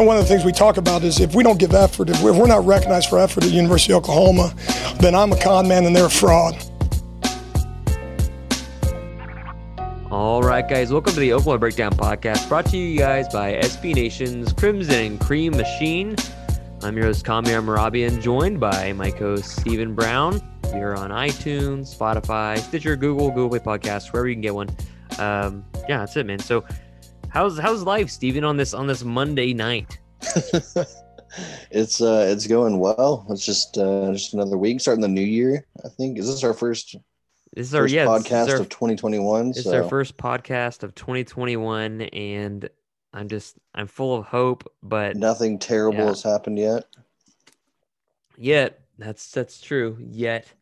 And one of the things we talk about is if we don't give effort, if we're not recognized for effort at University of Oklahoma, then I'm a con man and they're a fraud. All right, guys, welcome to the Oklahoma Breakdown Podcast, brought to you guys by SB Nation's Crimson and Cream Machine. I'm your host, Kami Mehrabian, joined by my co-host, Stephen Brown. Are on iTunes, Spotify, Stitcher, Google, Google Play Podcasts, wherever you can get one. Um, yeah, that's it, man. So How's how's life, Steven, on this on this Monday night? it's uh it's going well. It's just uh just another week starting the new year. I think is this our first this is our first yeah, podcast our, of 2021. It's so. our first podcast of 2021, and I'm just I'm full of hope, but nothing terrible yeah. has happened yet. Yet that's that's true. Yet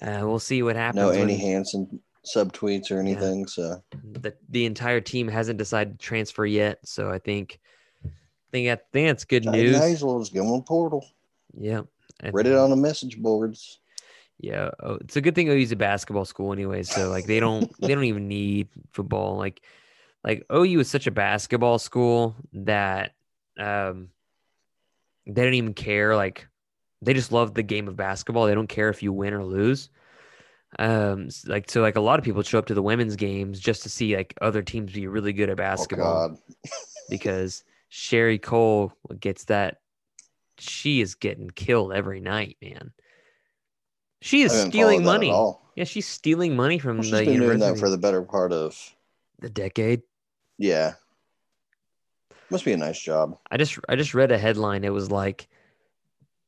uh, we'll see what happens. No Annie when, Hansen subtweets or anything. Yeah. So the the entire team hasn't decided to transfer yet. So I think I think I think that's good news. Hazel is going portal. Yeah, read it on the message boards. Yeah, oh, it's a good thing OU's a basketball school anyway. So like they don't they don't even need football. Like like OU is such a basketball school that um they don't even care. Like they just love the game of basketball. They don't care if you win or lose um like so like a lot of people show up to the women's games just to see like other teams be really good at basketball oh because Sherri Coale gets that she is getting killed every night man. She is stealing money. yeah she's stealing money from well, she's the been university. doing that for the better part of the decade. Yeah. Must be a nice job. I just i just read a headline. It was like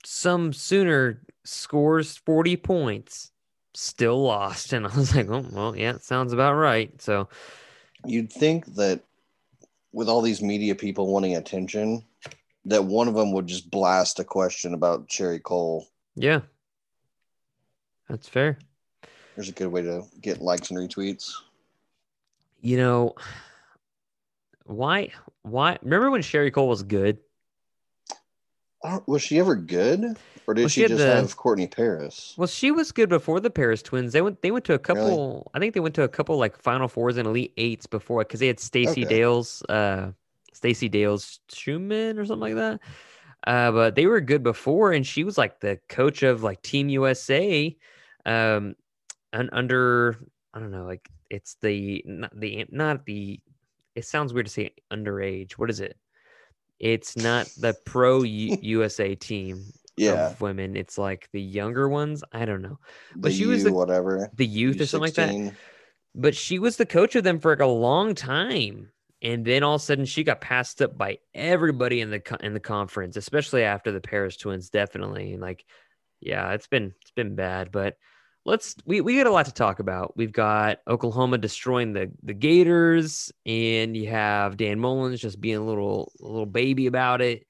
some sooner scores 40 points still lost. And I was like, oh, well, yeah, sounds about right. So you'd think that with all these media people wanting attention, that one of them would just blast a question about Sherri Coale. Yeah. That's fair. There's a good way to get likes and retweets. You know, why, why, remember when Sherri Coale was good? Uh, was she ever good? Or did well, she, she just the, have Courtney Paris? Well, she was good before the Paris twins. They went they went to a couple really? I think they went to a couple like final fours and elite eights before because they had Stacey okay. Dales, uh Stacey Dales Schumann or something like that. Uh, but they were good before, and she was like the coach of like Team USA, um, and under I don't know, like it's the not the not the. It sounds weird to say underage. What is it? It's not the pro U- USA team yeah. of women. It's like the younger ones. I don't know. But the she was the whatever the youth U16. or something like that. But she was the coach of them for like a long time. And then all of a sudden she got passed up by everybody in the in the conference, especially after the Paris twins, definitely. And like, yeah, it's been it's been bad. But let's we, we got a lot to talk about. We've got Oklahoma destroying the the Gators, and you have Dan Mullen just being a little a little baby about it.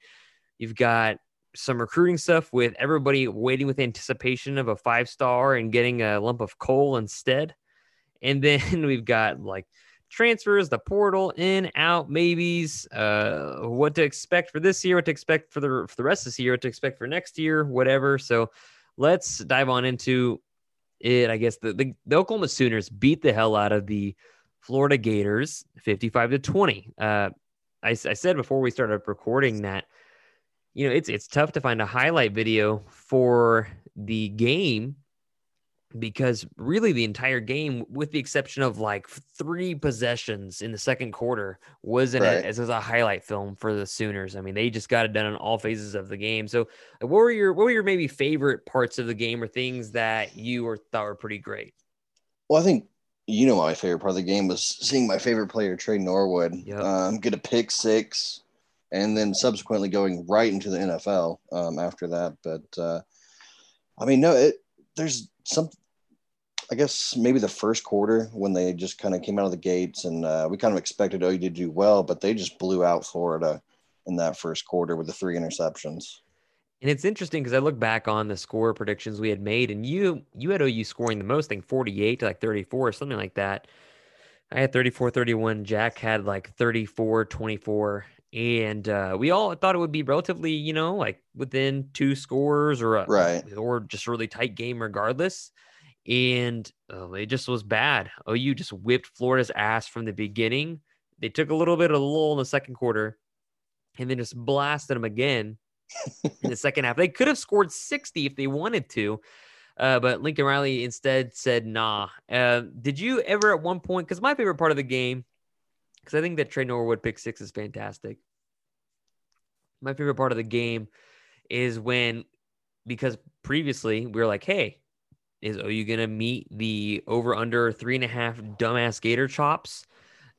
You've got some recruiting stuff with everybody waiting with anticipation of a five star and getting a lump of coal instead. And then we've got like transfers, the portal, in, out, maybes, uh, what to expect for this year, what to expect for the for the rest of this year, what to expect for next year, whatever. So let's dive on into it. I guess the, the, the Oklahoma Sooners beat the hell out of the Florida Gators 55 to 20. Uh, I, I said before we started recording that you know, it's it's tough to find a highlight video for the game because really the entire game, with the exception of like three possessions in the second quarter, was in right. a, as a highlight film for the Sooners. I mean, they just got it done in all phases of the game. So, what were your what were your maybe favorite parts of the game, or things that you were thought were pretty great? Well, I think you know my favorite part of the game was seeing my favorite player Tre Norwood yep. um, get a pick six, and then subsequently going right into the NFL um, after that. But uh, I mean, no, it there's some I guess maybe the first quarter when they just kind of came out of the gates and uh, we kind of expected OU to do well, but they just blew out Florida in that first quarter with the three interceptions. And it's interesting because I look back on the score predictions we had made, and you you had OU scoring the most, I think 48 to like 34, something like that. I had 34 31. Jack had like 34 24. And uh, we all thought it would be relatively, you know, like within two scores or a, right or just a really tight game regardless and uh, it just was bad. OU just whipped Florida's ass from the beginning. They took a little bit of a lull in the second quarter, and then just blasted them again in the second half. They could have scored 60 if they wanted to, uh, but Lincoln Riley instead said, "Nah." Uh, did you ever at one point? Because my favorite part of the game, because I think that Tre Norwood pick six is fantastic. My favorite part of the game is when, because previously we were like, "Hey." is are you going to meet the over under three and a half dumbass gator chops?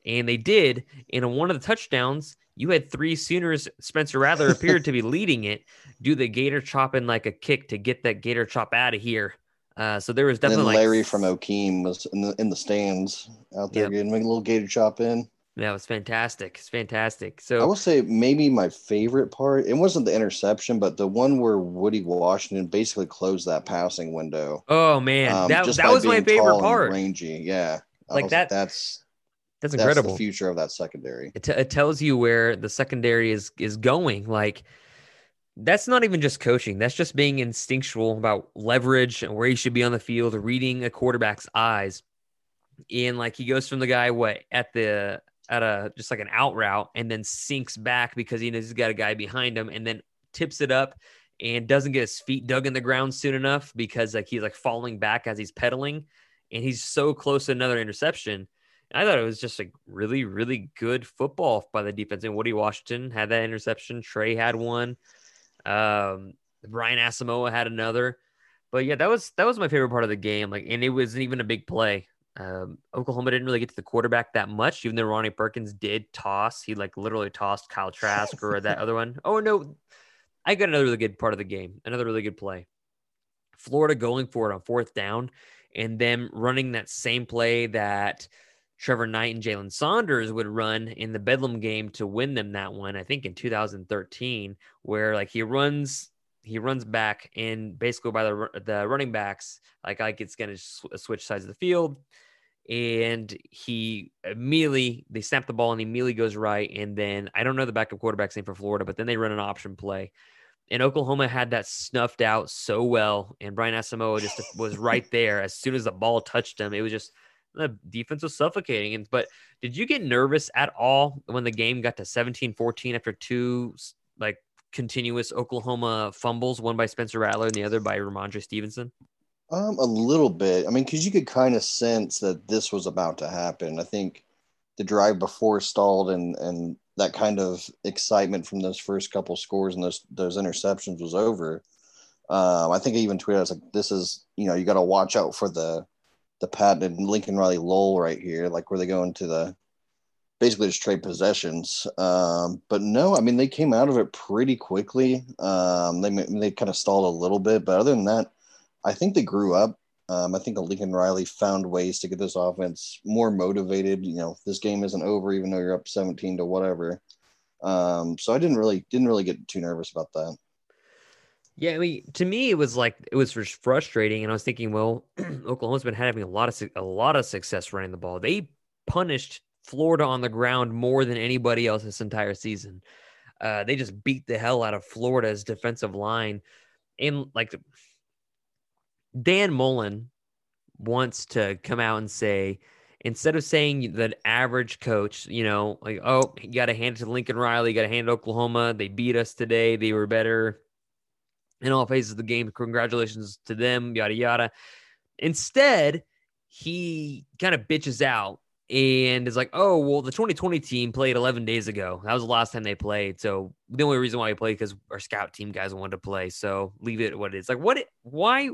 And they did. And on one of the touchdowns, you had three Sooners. Spencer Rattler appeared to be leading it. Do the gator chop in like a kick to get that gator chop out of here. Uh, so there was definitely Larry like, from Okeem was in the in the stands out there yep. getting a little gator chop in. That was fantastic. It's fantastic. So I will say maybe my favorite part. It wasn't the interception, but the one where Woody Washington basically closed that passing window. Oh man, um, that, that was my favorite part. Rangy, yeah. Like that. That's that's incredible. That's the future of that secondary. It, t- it tells you where the secondary is is going. Like that's not even just coaching. That's just being instinctual about leverage and where you should be on the field, reading a quarterback's eyes. And like he goes from the guy what at the at a just like an out route and then sinks back because he knows he's got a guy behind him and then tips it up and doesn't get his feet dug in the ground soon enough because like he's like falling back as he's pedaling and he's so close to another interception. I thought it was just a really, really good football by the defense. And Woody Washington had that interception. Tre had one. Um, Brian Asamoah had another. But yeah, that was that was my favorite part of the game. Like, and it wasn't even a big play. Um, Oklahoma didn't really get to the quarterback that much, even though Ronnie Perkins did toss. He like literally tossed Kyle Trask or that other one. Oh no, I got another really good part of the game, another really good play. Florida going for it on fourth down, and them running that same play that Trevor Knight and Jalen Saunders would run in the Bedlam game to win them that one. I think in 2013, where like he runs he runs back and basically by the the running backs like like it's going to switch sides of the field and he immediately they snap the ball and he immediately goes right and then i don't know the backup quarterback's name for florida but then they run an option play. And oklahoma had that snuffed out so well and brian asamoah just was right there as soon as the ball touched him. It was just the defense was suffocating and but did you get nervous at all when the game got to 17-14 after two like continuous oklahoma fumbles one by spencer rattler and the other by Rhamondre stevenson um, a little bit. I mean, because you could kind of sense that this was about to happen. I think the drive before stalled, and and that kind of excitement from those first couple scores and those those interceptions was over. Um, I think I even tweeted, I was like, "This is you know you got to watch out for the the patented Lincoln Riley lull right here, like where they go into the basically just trade possessions. Um, but no, I mean they came out of it pretty quickly. Um, they they kind of stalled a little bit, but other than that, I think they grew up. Um, I think Lincoln Riley found ways to get this offense more motivated. You know, this game isn't over, even though you're up 17 to whatever. Um, so I didn't really didn't really get too nervous about that. Yeah, I mean, to me, it was like it was frustrating, and I was thinking, well, Oklahoma's been having a lot of a lot of success running the ball. They punished Florida on the ground more than anybody else this entire season. Uh, they just beat the hell out of Florida's defensive line, and like Dan Mullen wants to come out and say, instead of saying that average coach, you know, like, oh, you got to hand it to Lincoln Riley, you got to hand it to Oklahoma. They beat us today. They were better in all phases of the game. Congratulations to them, yada, yada. Instead, he kind of bitches out and is like, "Oh, well, the 2020 team played 11 days ago. That was the last time they played. So the only reason why we played because our scout team guys wanted to play. So leave it what it is. Like, what? Why?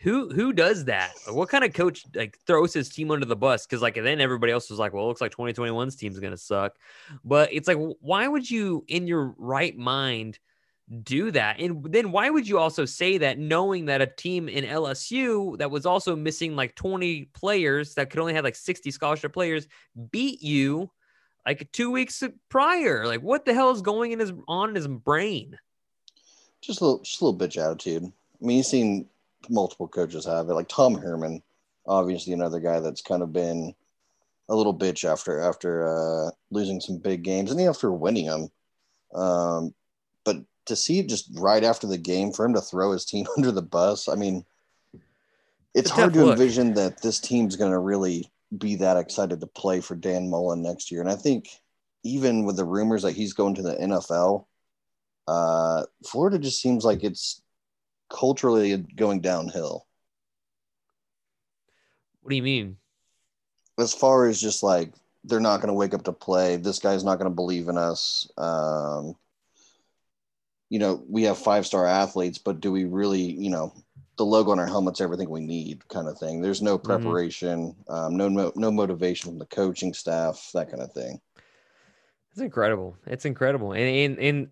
Who who does that? What kind of coach like throws his team under the bus? Because like then everybody else was like, well, it looks like 2021's team's gonna suck. But it's like, why would you, in your right mind? do that. And then why would you also say that knowing that a team in LSU that was also missing like 20 players that could only have like 60 scholarship players beat you like two weeks prior? Like what the hell is going in his on his brain? Just a little just a little bitch attitude. I mean, you've seen multiple coaches have it, like Tom Herman, obviously another guy that's kind of been a little bitch after after uh, losing some big games and after winning them. Um, but to see just right after the game for him to throw his team under the bus. I mean, it's hard to look. envision that this team's going to really be that excited to play for Dan Mullen next year. And I think even with the rumors that he's going to the NFL, uh, Florida just seems like it's culturally going downhill. What do you mean? As far as just like they're not going to wake up to play, this guy's not going to believe in us. Um, you know, we have five star athletes, but do we really, you know, the logo on our helmets, everything we need, kind of thing. There's no mm-hmm. preparation, mm-hmm. um, no no motivation from the coaching staff, that kind of thing. It's incredible. It's incredible, and and, and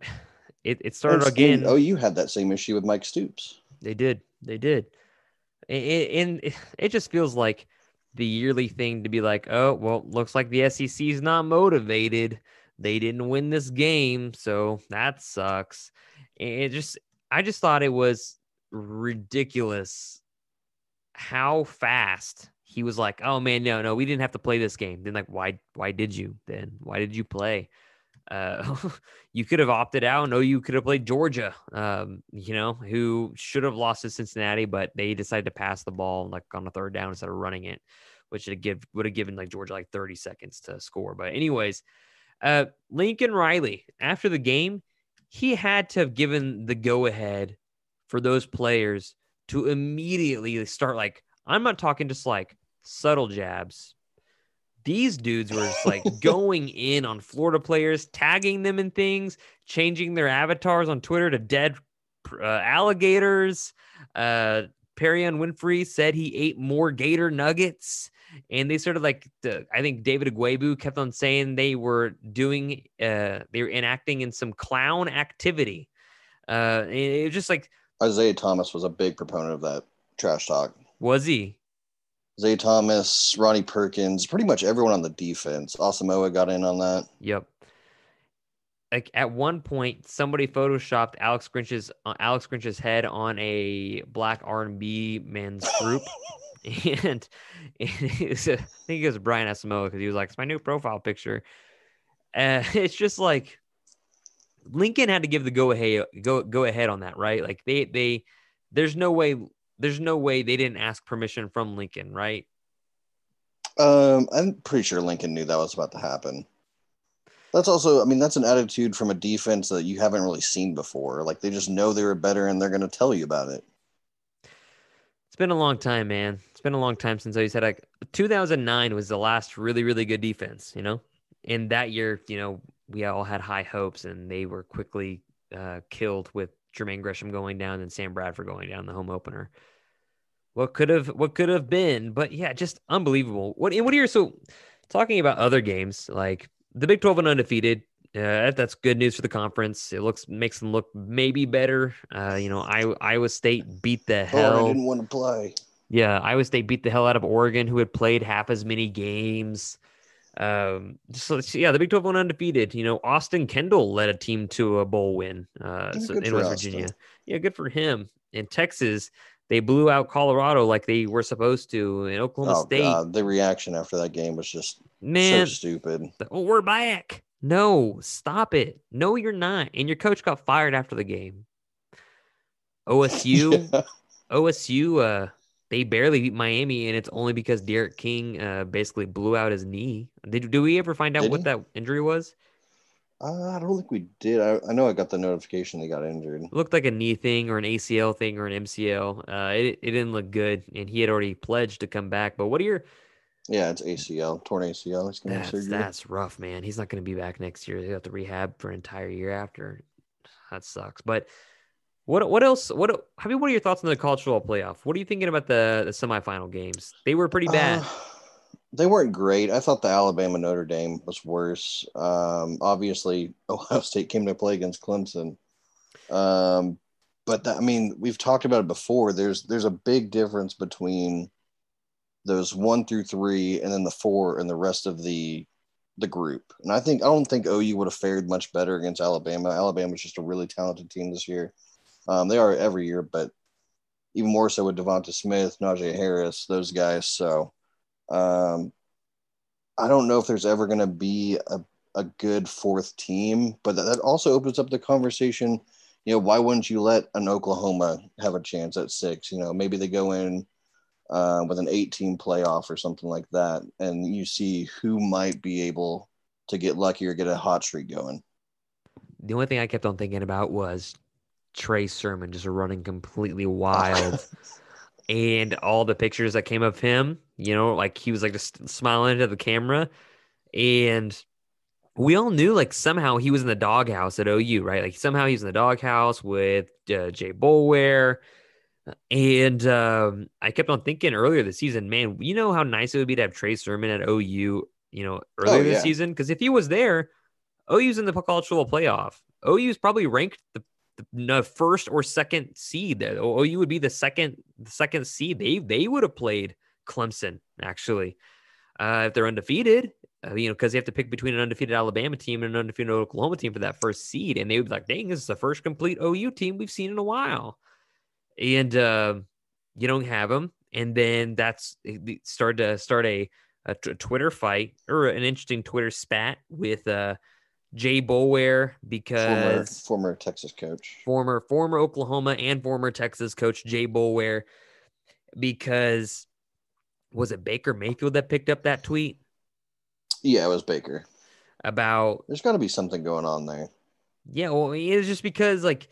it, it started and, again. oh, you had that same issue with Mike Stoops. They did. They did, and, and it just feels like the yearly thing to be like, oh, well, looks like the SEC is not motivated. They didn't win this game, so that sucks. It just, I just thought it was ridiculous how fast he was like, "Oh man, no, no, we didn't have to play this game." Then like, why, why did you? Then why did you play? Uh, you could have opted out. No, you could have played Georgia. Um, you know, who should have lost to Cincinnati, but they decided to pass the ball like on the third down instead of running it, which would have give would have given like Georgia like 30 seconds to score. But anyways, uh, Lincoln Riley after the game, he had to have given the go ahead for those players to immediately start like I'm not talking just like subtle jabs. These dudes were just like going in on Florida players, tagging them in things, changing their avatars on Twitter to dead uh, alligators. Uh, Perrion Winfrey said he ate more gator nuggets and they sort of like the, I think David Ugwoegbu kept on saying they were doing uh they were enacting in some clown activity. Uh it was just like Isaiah Thomas was a big proponent of that trash talk. Was he? Isaiah Thomas, Ronnie Perkins, pretty much everyone on the defense. Asamoah got in on that. Yep. Like at one point, somebody photoshopped Alex Grinch's uh, Alex Grinch's head on a black R and B men's group, and, and was, I think it was Brian Asamoah because he was like, "It's my new profile picture." Uh, it's just like Lincoln had to give the go ahead go go ahead on that, right? Like they they there's no way there's no way they didn't ask permission from Lincoln, right? Um, I'm pretty sure Lincoln knew that was about to happen. That's also, I mean, that's an attitude from a defense that you haven't really seen before. Like they just know they were better and they're going to tell you about it. It's been a long time, man. It's been a long time since I said like 2009 was the last really, really good defense, you know? And that year, you know, we all had high hopes and they were quickly uh, killed with Jermaine Gresham going down and Sam Bradford going down the home opener. What could have what could have been, but yeah, just unbelievable. What what are your so talking about other games like the Big 12 and undefeated? Uh, that's good news for the conference. It looks makes them look maybe better. Uh, you know, I, Iowa State beat the hell. Oh, I didn't want to play. Yeah, Iowa State beat the hell out of Oregon, who had played half as many games. Um, so yeah, the Big 12 went undefeated. You know, Austin Kendall led a team to a bowl win uh, so in West Austin. Virginia. Yeah, good for him. In Texas, they blew out Colorado like they were supposed to. In Oklahoma oh, State, God, the reaction after that game was just man so stupid. Oh, we're back. No, stop it. No, you're not. And your coach got fired after the game. OSU, yeah. OSU, uh, they barely beat Miami, and it's only because D'Eriq King uh, basically blew out his knee. Did do we ever find out Did what he? that injury was? Uh, I don't think we did. I, I know I got the notification they got injured. It looked like a knee thing or an ACL thing or an MCL. Uh, it, it didn't look good, and he had already pledged to come back. But what are your Yeah, it's ACL, torn ACL. He's gonna that's, surgery. that's rough, man. He's not going to be back next year. They have to rehab for an entire year after. That sucks. But what what else? What I mean, what are your thoughts on the football playoff? What are you thinking about the the semifinal games? They were pretty bad. Uh, they weren't great. I thought the Alabama Notre Dame was worse. Um, obviously, Ohio State came to play against Clemson. Um, but that, I mean, we've talked about it before. There's there's a big difference between those one through three, and then the four and the rest of the the group. And I think I don't think OU would have fared much better against Alabama. Alabama's just a really talented team this year. Um, they are every year, but even more so with DeVonta Smith, Najee Harris, those guys. So um, I don't know if there's ever going to be a, a good fourth team, but that, that also opens up the conversation. You know, why wouldn't you let an Oklahoma have a chance at six? You know, maybe they go in uh, with an 18 playoff or something like that, and you see who might be able to get lucky or get a hot streak going. The only thing I kept on thinking about was Trey Sermon just running completely wild. and all the pictures that came of him, you know, like he was like just smiling into the camera. And we all knew like somehow he was in the doghouse at OU, right? Like somehow he's in the doghouse with uh, Jay Boulware. And um, I kept on thinking earlier this season, man, you know how nice it would be to have Trey Sermon at OU, you know, earlier Oh, this season? Because if he was there, OU's in the college football playoff. OU's probably ranked the, the first or second seed. OU would be the second, the second seed. They they would have played Clemson actually uh, if they're undefeated. Uh, you know, because they have to pick between an undefeated Alabama team and an undefeated Oklahoma team for that first seed, and they would be like, "Dang, this is the first complete OU team we've seen in a while." And uh, you don't have them, and then that's it started to start a, a Twitter fight or an interesting Twitter spat with uh, Jay Boulware because former Texas coach. former former Oklahoma and former Texas coach Jay Boulware because was it Baker Mayfield that picked up that tweet Yeah, it was Baker. about There's got to be something going on there. yeah well it's just because like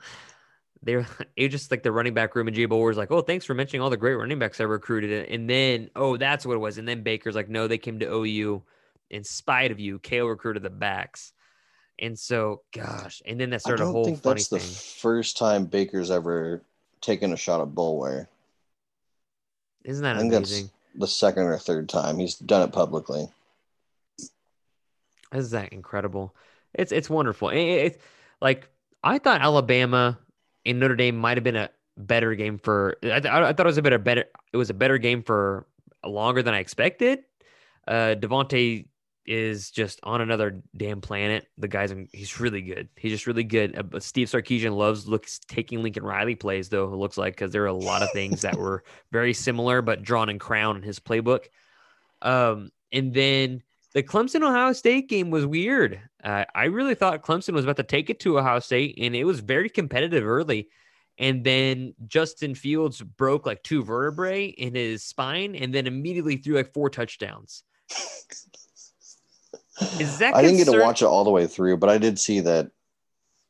they're it just like the running back room and Jay Boulware's like oh thanks for mentioning all the great running backs I recruited and then oh that's what it was and then Baker's like no they came to OU in spite of you Cale recruited the backs and so gosh and then that started a whole think funny that's thing the first time Baker's ever taken a shot at Boulware. isn't that I think amazing. that's the second or third time he's done it publicly. Is that incredible? It's it's wonderful. It, it- it's like I thought Alabama and Notre Dame might have been a better game for. I, th- I thought it was a better better. It was a better game for longer than I expected. Uh, DeVonta is just on another damn planet. The guy's he's really good. He's just really good. Uh, but Steve Sarkisian loves looks taking Lincoln Riley plays though. It looks like because there are a lot of things that were very similar but drawn and crown in his playbook. Um, and then the Clemson Ohio State game was weird. Uh, I really thought Clemson was about to take it to Ohio State, and it was very competitive early. And then Justin Fields broke like two vertebrae in his spine, and then immediately threw like four touchdowns. Is that I didn't get to watch it all the way through, but I did see that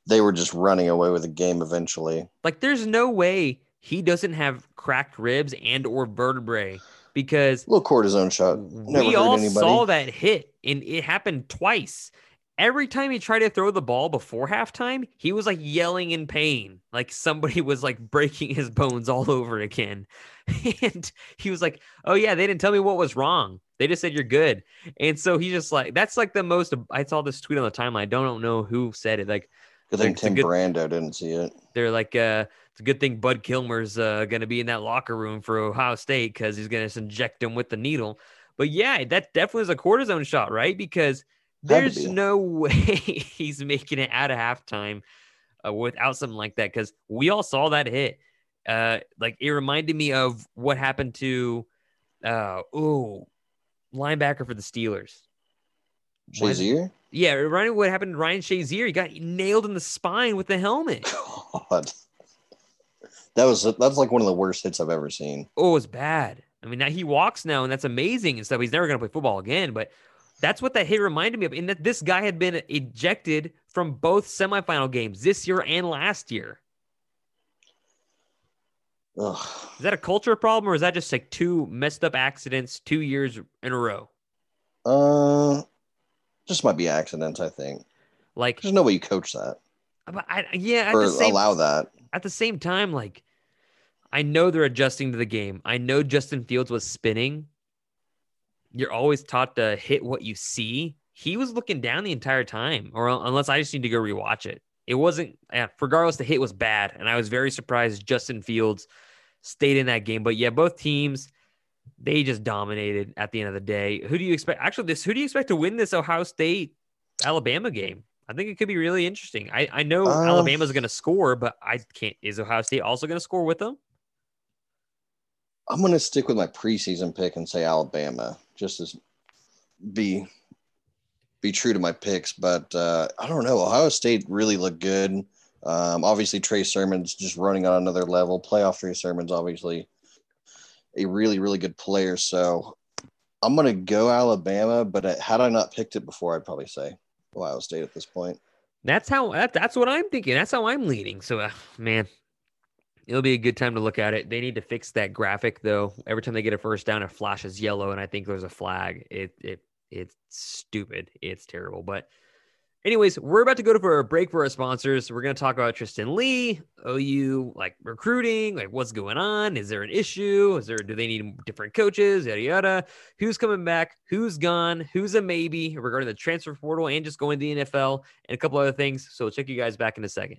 they were just running away with the game eventually. Like, there's no way he doesn't have cracked ribs and or vertebrae because little cortisone shot. Never we all anybody. saw that hit, and it happened twice. Every time he tried to throw the ball before halftime, he was like yelling in pain, like somebody was like breaking his bones all over again. And he was like, "Oh yeah, they didn't tell me what was wrong. They just said you're good." And so he just like that's like the most. I saw this tweet on the timeline. I don't know who said it. Like Good thing Tim good- Brando didn't see it. they're like, uh, "It's a good thing Bud Kilmer's uh, going to be in that locker room for Ohio State because he's going to inject him with the needle." But yeah, that definitely is a cortisone shot, right? Because there's no way he's making it out of halftime uh, without something like that. Because we all saw that hit. Uh, like it reminded me of what happened to, uh, oh, linebacker for the Steelers. Shazier? Yeah, it reminded me what happened to Ryan Shazier. He got nailed in the spine with the helmet. God. That was that's like one of the worst hits I've ever seen. Oh, it's bad. I mean, now he walks now, and that's amazing and stuff. He's never going to play football again, but That's what that hit reminded me of. In that this guy had been ejected from both semifinal games this year and last year. Ugh. Is that a culture problem or is that just like two messed up accidents two years in a row? Uh, just might be accidents. I think. Like, there's no way you coach that. But I, yeah, or same, allow that. At the same time, like, I know they're adjusting to the game. I know Justin Fields was spinning. You're always taught to hit what you see. He was looking down the entire time, or unless I just need to go rewatch it. It wasn't, regardless, the hit was bad. And I was very surprised Justin Fields stayed in that game. But yeah, both teams, they just dominated at the end of the day. Who do you expect? Actually, this who do you expect to win this Ohio State Alabama game? I think it could be really interesting. I, I know um, Alabama's going to score, but I can't. Is Ohio State also going to score with them? I'm going to stick with my preseason pick and say Alabama, just as be be true to my picks. But uh, I don't know. Ohio State really looked good. Um, obviously, Trey Sermon's just running on another level. Playoff Trey Sermon's obviously a really, really good player. So I'm to go Alabama, but had I not picked it before, I'd probably say Ohio State at this point. That's how that, that's what I'm thinking. That's how I'm leaning. So, uh, man, it'll be a good time to look at it. They need to fix that graphic though. Every time they get a first down, it flashes yellow, and I think there's a flag. It it it's stupid. It's terrible, but Anyways, we're about to go to for a break for our sponsors. We're to talk about Tristan Leigh, OU, like recruiting, like what's going on. Is there an issue? Is there, do they need different coaches? Yada, yada. Who's coming back? Who's gone? Who's a maybe regarding the transfer portal and just going to the NFL and a couple other things. So we'll check you guys back in a second.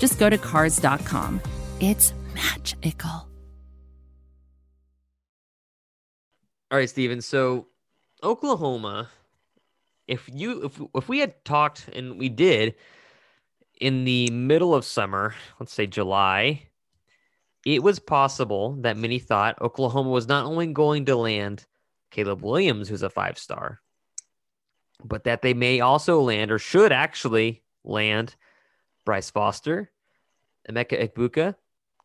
just go to Cars.com. It's magical. All right, Steven. So Oklahoma, if you if if we had talked and we did in the middle of summer, let's say July, it was possible that many thought Oklahoma was not only going to land Caleb Williams, who's a five star, but that they may also land or should actually land Bryce Foster, Emeka Egbuka,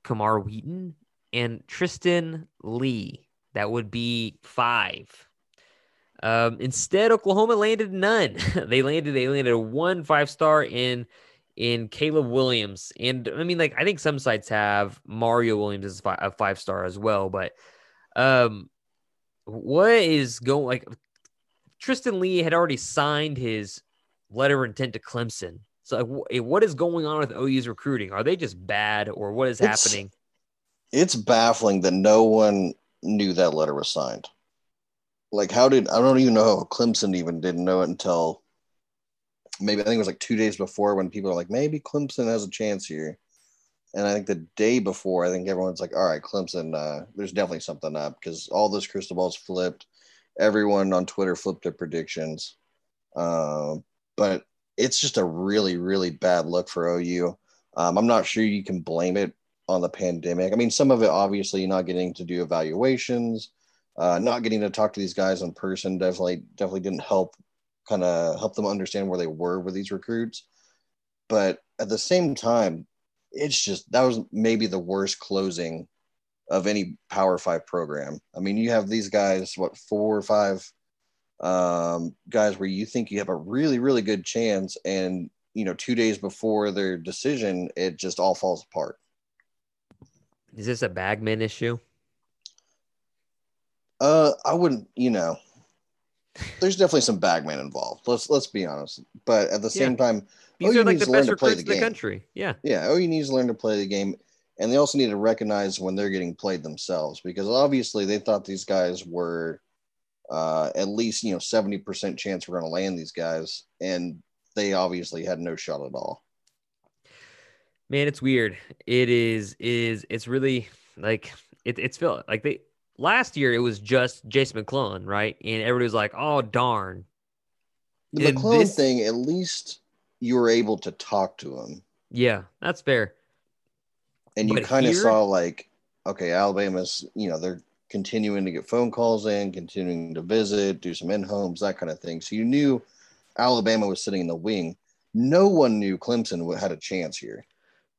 Kamar Wheaton, and Tristan Leigh. That would be five. Um, instead, Oklahoma landed none. they landed they landed a one five star in in Caleb Williams, and I mean, like I think some sites have Mario Williams as a five star as well. But um, what is going like? Tristan Lee had already signed his letter of intent to Clemson. So, like, what is going on with OU's recruiting? Are they just bad, or what is it's, happening? It's baffling that no one knew that letter was signed. Like, how did I don't even know how Clemson even didn't know it until maybe I think it was like two days before when people are like, maybe Clemson has a chance here. And I think the day before, I think everyone's like, all right, Clemson, uh, there's definitely something up because all those crystal balls flipped. Everyone on Twitter flipped their predictions. Uh, but it's just a really, really bad look for OU. Um, I'm not sure you can blame it on the pandemic. I mean, some of it obviously not getting to do evaluations, uh, not getting to talk to these guys in person definitely definitely didn't help kind of help them understand where they were with these recruits. But at the same time, it's just that was maybe the worst closing of any Power Five program. I mean, you have these guys, what four or five um, guys where you think you have a really really good chance, and you know, two days before their decision, it just all falls apart. Is this a Bagman issue? Uh, I wouldn't. You know, there's definitely some Bagman involved. Let's let's be honest. But at the same yeah. time, these OU are like the best recruits the in the country. Yeah, yeah. OU needs to learn to play the game, and they also need to recognize when they're getting played themselves because obviously they thought these guys were uh, at least you know seventy percent chance we're going to land these guys, and they obviously had no shot at all man, it's weird. It is is it's really like it, it's feel like they last year it was just Jason McClellan, right? And everybody was like, "Oh darn, The And McClellan this- thing, at least you were able to talk to him, Yeah, that's fair. and you kind of saw like, okay, Alabama's, you know, they're continuing to get phone calls in, continuing to visit, do some in homes, that kind of thing. So you knew Alabama was sitting in the wing. No one knew Clemson had a chance here.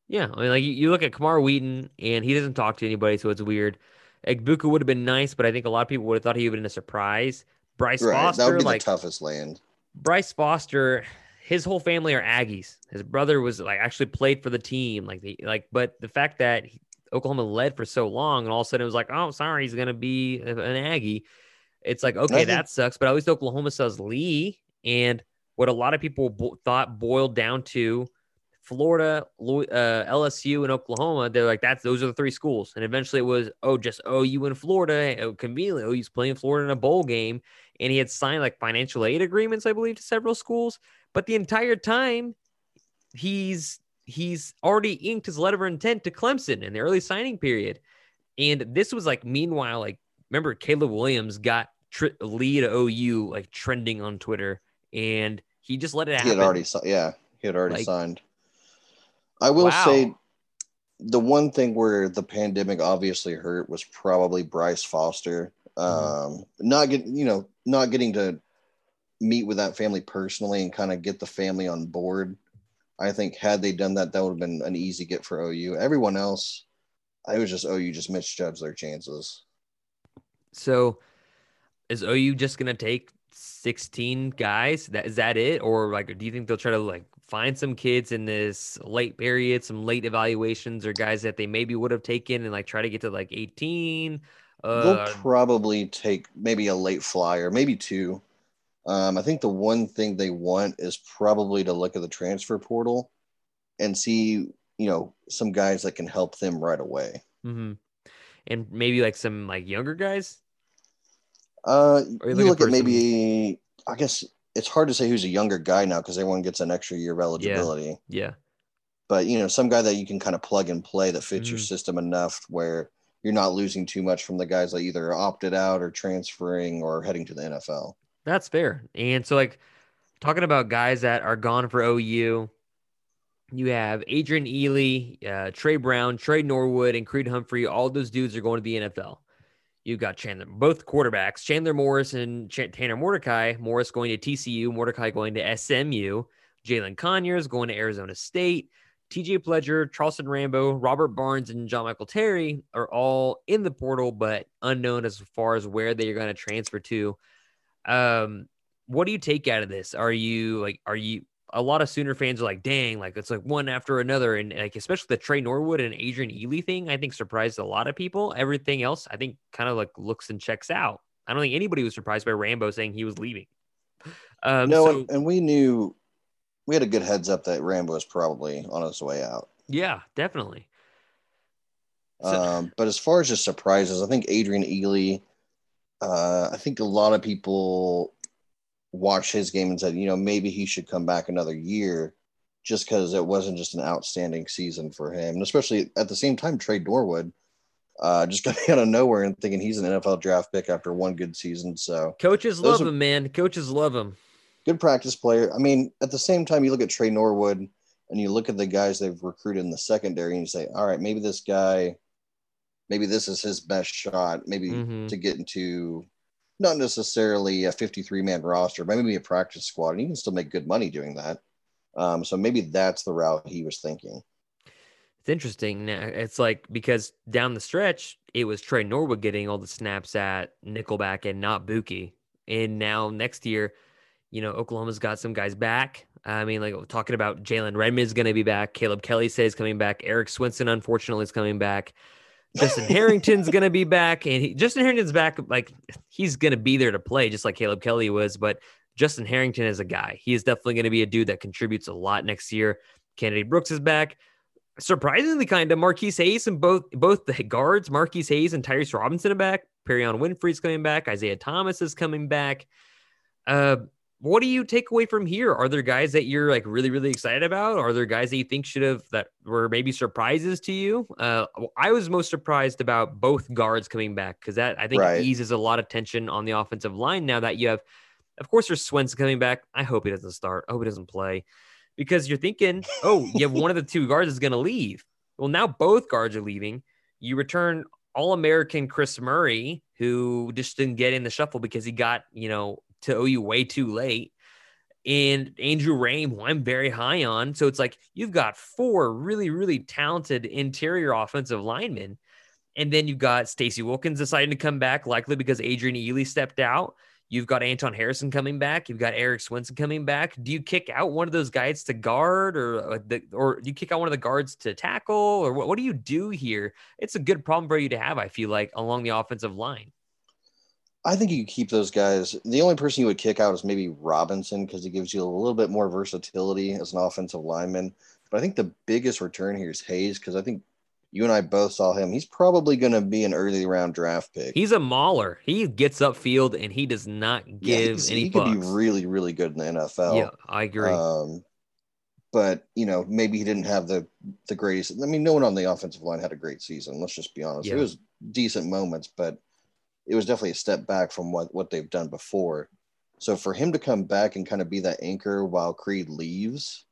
Yeah, I mean, like you, look at Kamar Wheaton, and he doesn't talk to anybody, so it's weird. Egbuka would have been nice, but I think a lot of people would have thought he would have been a surprise. Bryce Right, that Foster, would be like the toughest land. Bryce Foster, his whole family are Aggies. His brother was like actually played for the team, like the like. But the fact that he- Oklahoma led for so long, and all of a sudden it was like, oh, sorry, he's gonna be an Aggie. It's like okay, think- that sucks, but at least Oklahoma says Lee, and what a lot of people bo- thought boiled down to Florida, uh, LSU, and Oklahoma. They're like that's those are the three schools, and eventually it was oh just OU in Florida. Oh, conveniently, OU's playing Florida in a bowl game, and he had signed like financial aid agreements, I believe, to several schools. But the entire time, he's he's already inked his letter of intent to Clemson in the early signing period, and this was like meanwhile, like remember Caleb Williams got tri- lead OU like trending on Twitter, and he just let it happen. He had already, yeah, he had already Like- signed. I will Wow. say, the one thing where the pandemic obviously hurt was probably Bryce Foster. Mm-hmm. Um, not getting, you know, not getting to meet with that family personally and kind of get the family on board. I think had they done that, that would have been an easy get for OU. Everyone else, I was just OU just misjudged their chances. So is OU just gonna take 16 guys? That is that it? Or like do you think they'll try to like find some kids in this late period, some late evaluations or guys that they maybe would have taken and like try to get to like 18? They'll Uh probably take maybe a late flyer, maybe two. Um, I think the one thing they want is probably to look at the transfer portal and see, you know, some guys that can help them right away. mhm. and maybe like some like younger guys. Uh, you look at maybe, I guess it's hard to say who's a younger guy now because everyone gets an extra year of eligibility. Yeah. But you know, some guy that you can kind of plug and play that fits your Mhm. system enough where you're not losing too much from the guys that either opted out or transferring or heading to the NFL. That's fair. And so, like, talking about guys that are gone for OU, you have Adrian Ealy, uh, Tre Brown, Tre Norwood, and Creed Humphrey. All those dudes are going to the NFL. You've got Chandler, both quarterbacks, Chandler Morris and Ch- Tanner Mordecai. Morris going to TCU, Mordecai going to SMU. Jalen Conyers going to Arizona State. TJ Pledger, Charleston Rambo, Robert Barnes, and John Michael Terry are all in the portal, but unknown as far as where they are going to transfer to. Um, what do you take out of this? Are you like, are you a lot of Sooner fans are like, dang, like it's like one after another, and like especially the Tre Norwood and Adrian Ealy thing, I think surprised a lot of people. Everything else, I think, kind of like looks and checks out. I don't think anybody was surprised by Rambo saying he was leaving. Um, no, so, and, we knew we had a good heads up that Rambo was probably on his way out. yeah, definitely. So- Um, but as far as just surprises, I think Adrian Ealy, uh, I think a lot of people watched his game and said, you know, maybe he should come back another year just because it wasn't just an outstanding season for him. And especially at the same time, Tre Norwood uh, just got out of nowhere and thinking he's an NFL draft pick after one good season. So Coaches love are- him, man. Coaches love him. good practice player. I mean, at the same time, you look at Tre Norwood and you look at the guys they've recruited in the secondary and you say, all right, maybe this guy, maybe this is his best shot, maybe Mhm. to get into not necessarily a 53 man roster, but maybe a practice squad. And you can still make good money doing that. Um, so maybe that's the route he was thinking. It's interesting. Now, It's like because down the stretch, it was Tre Norwood getting all the snaps at Nickelback and not Buki. And now next year, you know, Oklahoma's got some guys back. I mean, like talking about Jalen Redmond's going to be back. Caleb Kelly says coming back. Eric Swenson, unfortunately, is coming back. Justin Harrington's going to be back. And he, Justin Harrington's back. Like he's going to be there to play, just like Caleb Kelly was. But Justin Harrington is a guy. He is definitely going to be a dude that contributes a lot next year. Kennedy Brooks is back surprisingly kind of Marquise Hayes and both both the guards, Marquise Hayes and Tyrese Robinson are back. Perrion Winfrey's coming back. Isaiah Thomas is coming back. Uh, what do you take away from here? Are there guys that you're like really, really excited about? Are there guys that you think should have that were maybe surprises to you? Uh, I was most surprised about both guards coming back because that I think Right. eases a lot of tension on the offensive line now that you have Of course, there's Swenson coming back. I hope he doesn't start. I hope he doesn't play because you're thinking, oh, you have one of the two guards is going to leave. Well, now both guards are leaving. You return All American Chris Murray, who just didn't get in the shuffle because he got, you know, to OU way too late. And Andrew Raym, who I'm very high on. So it's like you've got four really, really talented interior offensive linemen. And then you've got Stacy Wilkins deciding to come back, likely because Adrian Ealy stepped out. You've got Anton Harrison coming back. You've got Eric Swenson coming back. Do you kick out one of those guys to guard, or uh, the, or do you kick out one of the guards to tackle, or what, what do you do here? It's a good problem for you to have, I feel like, along the offensive line. I think you keep those guys. The only person you would kick out is maybe Robinson because he gives you a little bit more versatility as an offensive lineman. But I think the biggest return here is Hayes because I think you and I both saw him. He's probably going to be an early round draft pick. He's a mauler. He gets upfield and he does not give yeah, any. He bucks. could be really, really good in the NFL. Yeah, I agree. Um, but you know, maybe he didn't have the the greatest. I mean, no one on the offensive line had a great season. Let's just be honest. Yeah. It was decent moments, but it was definitely a step back from what what they've done before. So for him to come back and kind of be that anchor while Creed leaves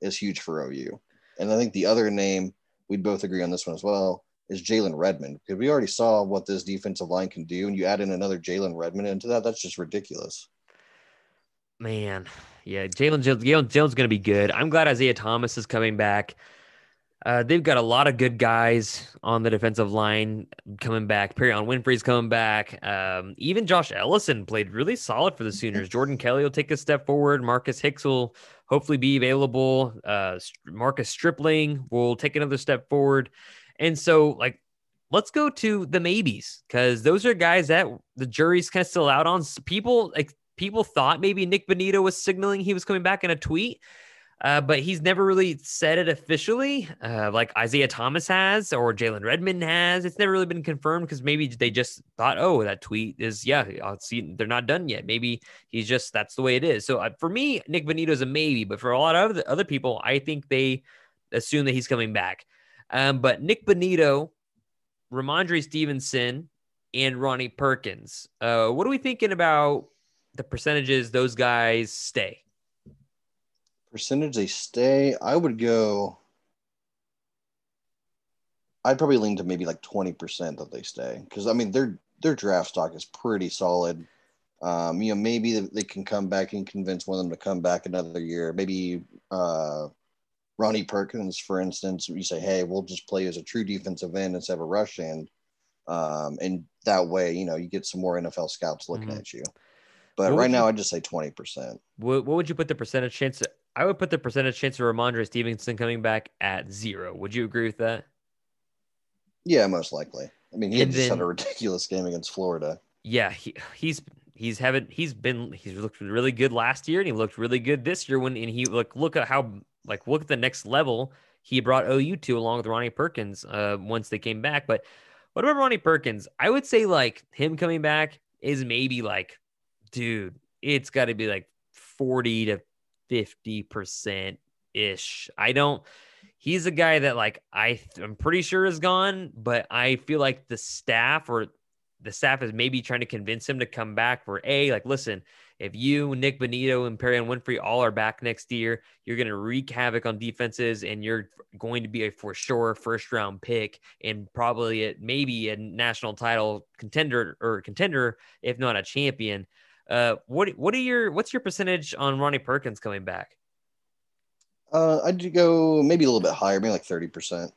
is huge for OU. And I think the other name we'd both agree on this one as well, is Jalen Redmond. Because we already saw what this defensive line can do, and you add in another Jalen Redmond into that, that's just ridiculous. Man, yeah, Jalen Jalen's going to be good. I'm glad Isaiah Thomas is coming back. Uh, they've got a lot of good guys on the defensive line coming back. Perrion Winfrey's coming back. Um, even Josh Ellison played really solid for the Sooners. Jordan Kelley will take a step forward. Marcus Hicks will hopefully be available. Uh, Marcus Stripling will take another step forward. And so, like, let's go to the maybes because those are guys that the jury's kind of still out on. People like people thought maybe Nick Bonitto was signaling he was coming back in a tweet. Uh, but he's never really said it officially, uh, like Isaiah Thomas has or Jalen Redmond has. It's never really been confirmed because maybe they just thought, oh, that tweet is, yeah, I'll see, they're not done yet. Maybe he's just, that's the way it is. So uh, for me, Nick Bonitto is a maybe, but for a lot of other, people, I think they assume that he's coming back. Um, but Nick Bonitto, Rhamondre Stevenson, and Ronnie Perkins, uh, what are we thinking about the percentages those guys stay? Percentage they stay, I would go. I'd probably lean to maybe like twenty percent that they stay because I mean their their draft stock is pretty solid. Um, you know, maybe they can come back and convince one of them to come back another year. Maybe uh, Ronnie Perkins, for instance, you say, "Hey, we'll just play as a true defensive end instead of a rush end," um, and that way, you know, you get some more NFL scouts looking mm-hmm. at you. But what right now, I'd just say twenty percent. What, what would you put the percentage chance? I would put the percentage chance of Rhamondre Stevenson coming back at zero. Would you agree with that? Yeah, most likely. I mean, he just had a ridiculous game against Florida. Yeah, he, he's he's having he's been he's looked really good last year, and he looked really good this year. When and he look look at how like look at the next level he brought OU to along with Ronnie Perkins uh, once they came back. But what about Ronnie Perkins? I would say like him coming back is maybe like, dude, it's got to be like forty to 50% ish. I don't he's a guy that like I I'm pretty sure is gone, but I feel like the staff or the staff is maybe trying to convince him to come back for a like listen, if you, Nick Bonitto, and Perrion Winfrey all are back next year, you're going to wreak havoc on defenses, and you're going to be a for sure first round pick, and probably a, maybe a national title contender or contender, if not a champion. Uh, what what are your what's your percentage on Ronnie Perkins coming back? Uh, I'd go maybe a little bit higher, maybe like thirty percent.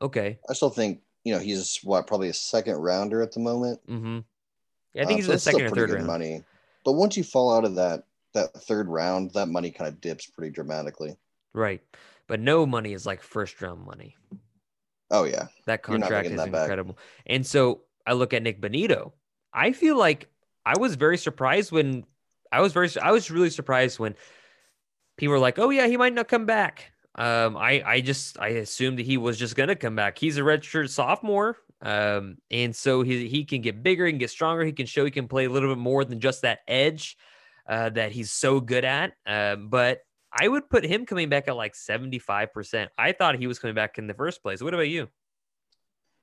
Okay. I still think you know he's what probably a second rounder at the moment. Mm-hmm. Yeah, I think um, he's so in the second or third round. Money, but once you fall out of that that third round, that money kind of dips pretty dramatically. Right, but no money is like first round money. Oh yeah, that contract is that incredible. Back. And so I look at Nick Bonitto. I feel like I was very surprised when I was very I was really surprised when people were like, "Oh yeah, he might not come back." Um, I I just I assumed that he was just gonna come back. He's a redshirt sophomore, um, and so he he can get bigger, he can get stronger, he can show he can play a little bit more than just that edge uh, that he's so good at. Um, but I would put him coming back at like seventy five percent. I thought he was coming back in the first place. What about you?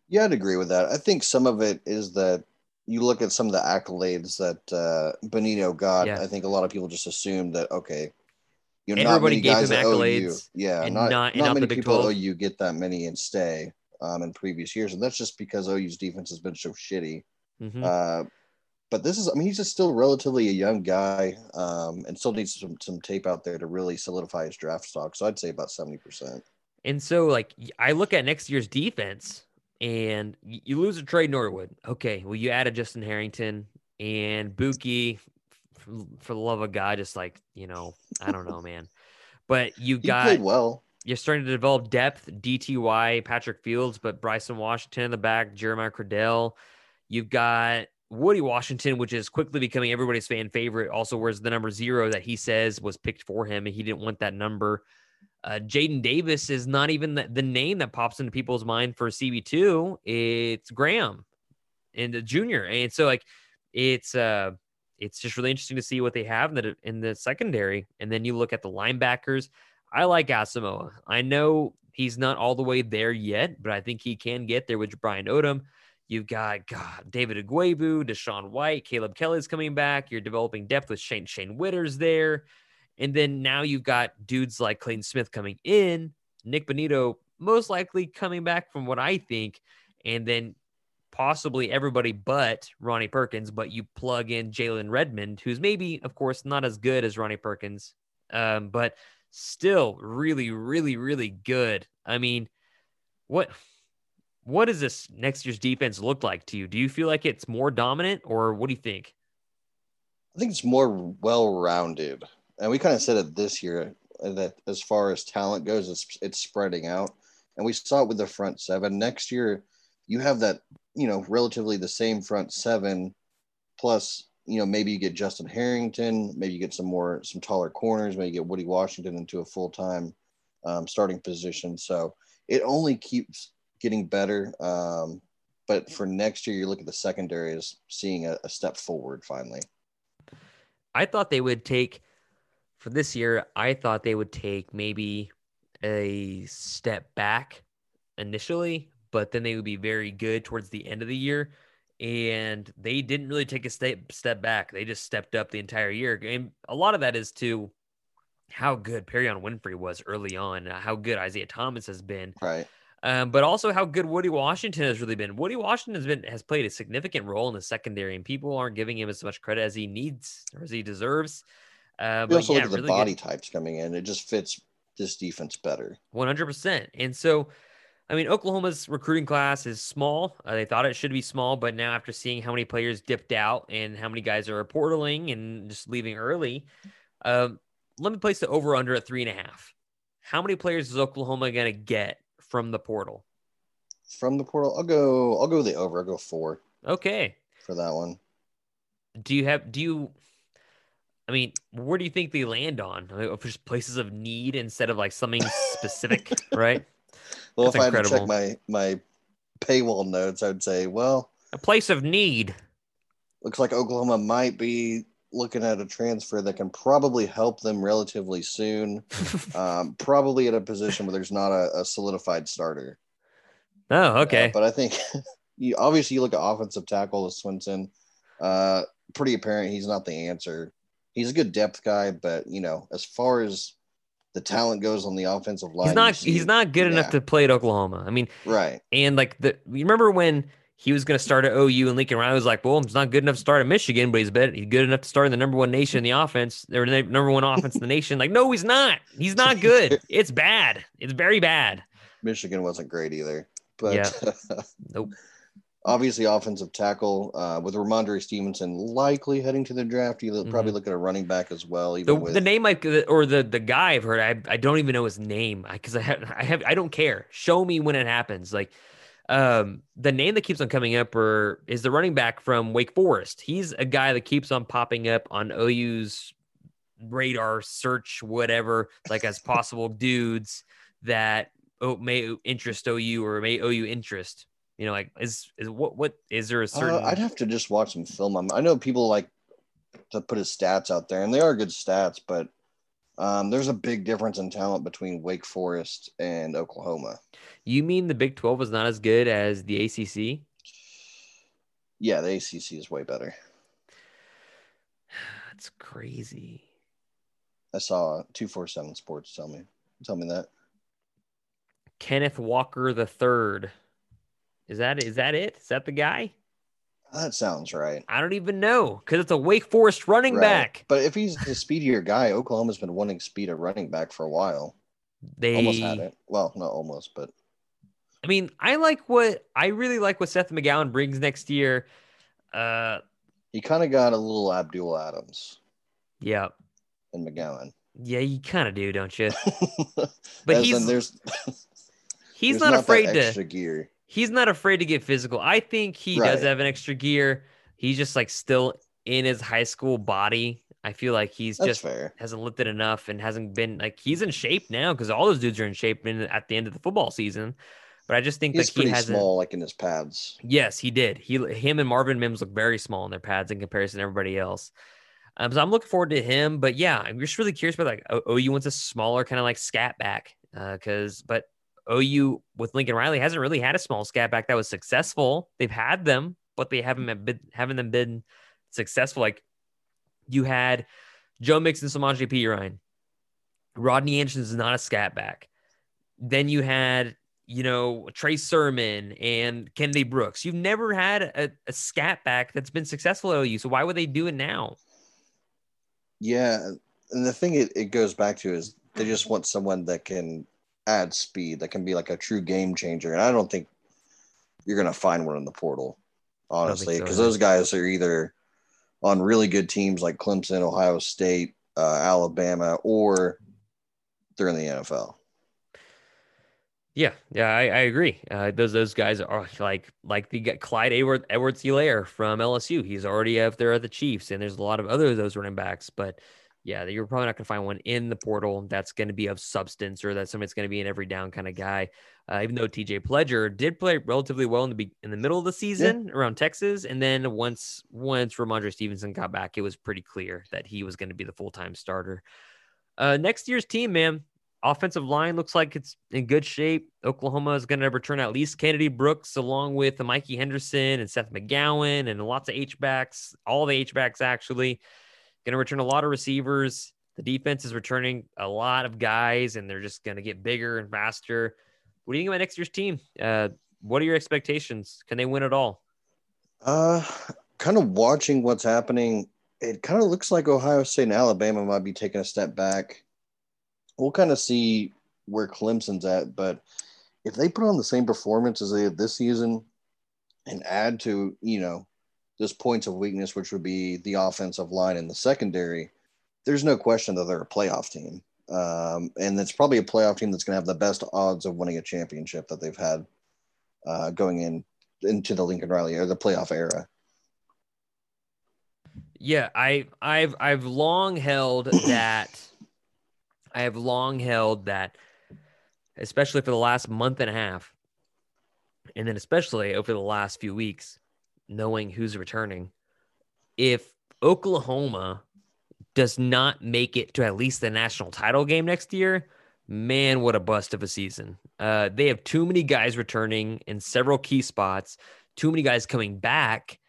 Yeah, I'd agree with that. I think some of it is that you look at some of the accolades that uh, Bonitto got. Yeah. I think a lot of people just assumed that okay, you know, Everybody not many gave guys him accolades yeah, and not not- and not not the many Big people at 12. OU get that many and stay um, in previous years, and that's just because OU's defense has been so shitty. Mhm. Uh, but this is, I mean, he's just still relatively a young guy, um, and still needs some some tape out there to really solidify his draft stock. So I'd say about seventy percent. And so, like, I look at next year's defense, and you lose a Tre Norwood. Okay, well, you added Justin Harrington and Buki. For, the love of God, just like you know, I don't know, man. But you got well. you're starting to develop depth. DTY, Patrick Fields, but Bryson Washington in the back, Jeremiah Criddell. You've got Woodi Washington, which is quickly becoming everybody's fan favorite. Also wears the number zero that he says was picked for him, and he didn't want that number. Uh, Jaden Davis is not even the, the name that pops into people's mind for CB2. It's Graham and the junior. And so like it's uh it's just really interesting to see what they have in the in the secondary. And then you look at the linebackers. I like Asamoah. I know he's not all the way there yet, but I think he can get there with Brian Odom. You've got God, David Ugwoegbu, DaShaun White, Caleb Kelly's coming back. You're developing depth with Shane Shane Witter's there. And then now you've got dudes like Clayton Smith coming in, Nick Bonitto most likely coming back from what I think, and then possibly everybody but Ronnie Perkins. But you plug in Jalen Redmond, who's maybe, of course, not as good as Ronnie Perkins, um, but still really, really, really good. I mean, what what does this next year's defense look like to you? Do you feel like it's more dominant, or what do you think? I think it's more well rounded. And we kind of said it this year uh, that as far as talent goes, it's it's spreading out. And we saw it with the front seven. Next year, you have that, you know, relatively the same front seven, plus, you know, maybe you get Justin Harrington, maybe you get some more some taller corners, maybe get Woodi Washington into a full time um, starting position. So it only keeps getting better. Um, but for next year, you look at the secondary as seeing a, a step forward finally. I thought they would take for this year. I thought they would take maybe a step back initially, but then they would be very good towards the end of the year. And they didn't really take a step step back. They just stepped up the entire year. And a lot of that is to how good Perrion Winfrey was early on, how good Isaiah Thomas has been. Right. Um, but also how good Woodi Washington has really been. Woodi Washington has been has played a significant role in the secondary, and people aren't giving him as much credit as he needs or as he deserves. Uh, We also yeah, look at the really body types coming in. It just fits this defense better. one hundred percent. And so, I mean, Oklahoma's recruiting class is small. Uh, they thought it should be small, but now after seeing how many players dipped out and how many guys are portaling and just leaving early, um, let me place the over under at three and a half. How many players is Oklahoma going to get from the portal? From the portal, I'll go. I'll go the over. I'll go four Okay. for that one. do you have do you i mean where do you think they land on mean, just places of need instead of like something specific right Well, That's if I had to check my my paywall notes, I would say, well, a place of need looks like Oklahoma might be looking at a transfer that can probably help them relatively soon. um, probably at a position where there's not a, a solidified starter. oh Uh, okay but I think you obviously you look at offensive tackle with Swenson. Uh, pretty apparent he's not the answer. He's a good depth guy, but you know, as far as the talent goes on the offensive line, he's not see- he's not good enough to play at oklahoma i mean right. and like the you remember when he was going to start at OU and Lincoln Riley was like, well, he's not good enough to start at Michigan, but he's better. He's good enough to start in the number one nation in the offense or the number one offense in the nation. Like, no, he's not. He's not good. It's bad. It's very bad. Michigan wasn't great either, but Yeah. Nope. Obviously offensive tackle uh, with Rhamondre Stevenson likely heading to the draft. You'll probably look at a running back as well. Even Mm-hmm. The, with the name I or the the guy I've heard I I don't even know his name because I have I have I don't care. Show me when it happens. Like um the name that keeps on coming up or is the running back from Wake Forest. He's a guy that keeps on popping up on OU's radar search whatever like as possible dudes that oh, may interest OU or may OU interest. You know, like is is what what is there a certain Uh, I'd have to just watch some film. I'm- I know people like to put his stats out there, and they are good stats, but um, there's a big difference in talent between Wake Forest and Oklahoma. you mean the Big 12 is not as good as the ACC? Yeah, the ACC is way better. That's crazy. I saw two four seven Sports tell me tell me that. Kenneth Walker the third. Is that is that it? Is that the guy? That sounds right. I don't even know because it's a Wake Forest running Right. back. But if he's the speedier guy, Oklahoma's been wanting speed at running back for a while. They Almost had it. Well, not almost, but I mean, I like what I really like what Seth McGowan brings next year. Uh, he kind of got a little Abdul Adams yeah, And McGowan. yeah, you kind of do, don't you? but But he's there's he's there's not that afraid to. gear. He's not afraid to get physical. I think he does have an extra gear. He's just like still in his high school body. I feel like he's That's just fair. hasn't lifted enough and hasn't been like he's in shape now because all those dudes are in shape in, at the end of the football season. But I just think He's like he hasn't. small, like in his pads. Yes, he did. He him and Marvin Mims look very small in their pads in comparison to everybody else. Um, so I'm looking forward to him. But yeah, I'm just really curious about like OU wants a smaller kind of like scat back. Uh, cause but OU with Lincoln Riley hasn't really had a small scat back that was successful. They've had them, but they haven't been haven't them been successful. Like you had Joe Mixon, Samaje Perine. Rodney Anderson is not a scat back. Then you had, you know, Trey Sermon and Kennedy Brooks. You've never had a, a scat back that's been successful at OU. So why would they do it now? Yeah, and the thing it, it goes back to is they just want someone that can add speed, that can be like a true game changer. And I don't think you're gonna find one in the portal, honestly, because either. those guys are either on really good teams like Clemson, Ohio State, uh, Alabama, or they're in the NFL. Yeah, yeah, I, I agree. Uh, those those guys are like like the Clyde Edward Edwards Hilaire from LSU. He's already up there at the Chiefs, and there's a lot of other of those running backs. But yeah, you're probably not going to find one in the portal that's going to be of substance or that somebody's going to be an every down kind of guy. Uh, even though TJ Pledger did play relatively well in the be- in the middle of the season around Texas, and then once once Rhamondre Stevenson got back, it was pretty clear that he was going to be the full time starter. Uh, next year's team, man, offensive line looks like it's in good shape. Oklahoma is going to return at least Kennedy Brooks along with Mikey Henderson and Seth McGowan and lots of H backs, all the H backs actually. Going to return a lot of receivers. The defense is returning a lot of guys, and they're just going to get bigger and faster. What do you think about next year's team? Uh, what are your expectations? Can they win it all? Uh, kind of watching what's happening. It kind of looks like Ohio State and Alabama might be taking a step back. We'll kind of see where Clemson's at, but if they put on the same performance as they did this season and add to, you know, this points of weakness, which would be the offensive line and the secondary, there's no question that they're a playoff team. Um, and it's probably a playoff team that's going to have the best odds of winning a championship that they've had uh, going in into the Lincoln Riley or the playoff era. Yeah, I I've I've long held that I have long held that especially for the last month and a half and then especially over the last few weeks knowing who's returning if Oklahoma does not make it to at least the national title game next year man what a bust of a season uh, they have too many guys returning in several key spots too many guys coming back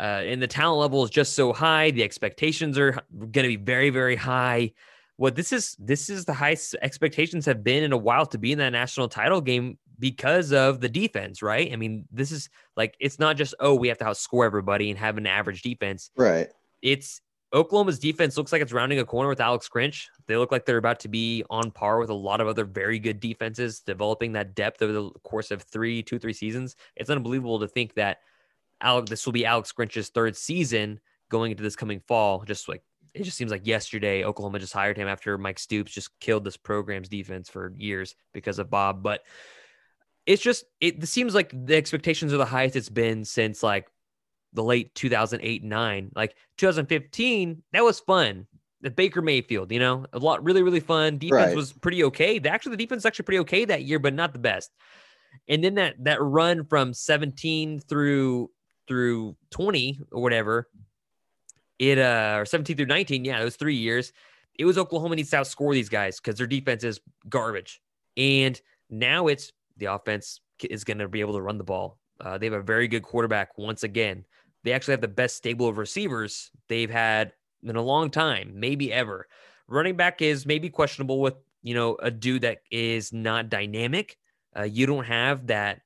uh, and the talent level is just so high. The expectations are going to be very, very high. What this is, this is the highest expectations have been in a while to be in that national title game because of the defense, right? I mean, this is like it's not just oh we have to outscore everybody and have an average defense. Right. It's Oklahoma's defense looks like it's rounding a corner with Alex Grinch. They look like they're about to be on par with a lot of other very good defenses, developing that depth over the course of three, two, three seasons. It's unbelievable to think that Alex, this will be Alex Grinch's third season going into this coming fall. Just like it just seems like yesterday, Oklahoma just hired him after Mike Stoops just killed this program's defense for years because of Bob. But it's just it seems like the expectations are the highest it's been since like the late 2008 9 like 2015 that was fun. The baker mayfield you know a lot really really fun. Defense Right. was pretty okay. The, actually the defense actually pretty okay that year but not the best. And then that that run from 17 through through 20 or whatever it uh or 17 through 19 yeah those three years it was oklahoma needs to outscore these guys because their defense is garbage. And now it's the offense is going to be able to run the ball uh, they have a very good quarterback once again they actually have the best stable of receivers they've had in a long time, maybe ever. Running back is maybe questionable with, you know, a dude that is not dynamic. Uh, you don't have that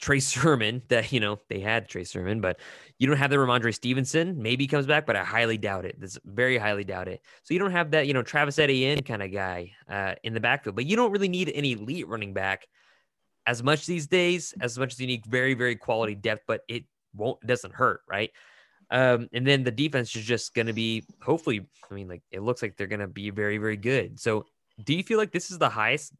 Trey Sermon that, you know, they had Trey Sermon, but you don't have the Rhamondre Stevenson. Maybe comes back, but I highly doubt it. This very highly doubt it. So you don't have that, you know, Travis Etienne kind of guy uh, in the backfield, but you don't really need any elite running back as much these days, as much as you need very, very quality depth, but it won't, doesn't hurt, right? Um, and then the defense is just going to be, hopefully, I mean, like it looks like they're going to be very, very good. So do you feel like this is the highest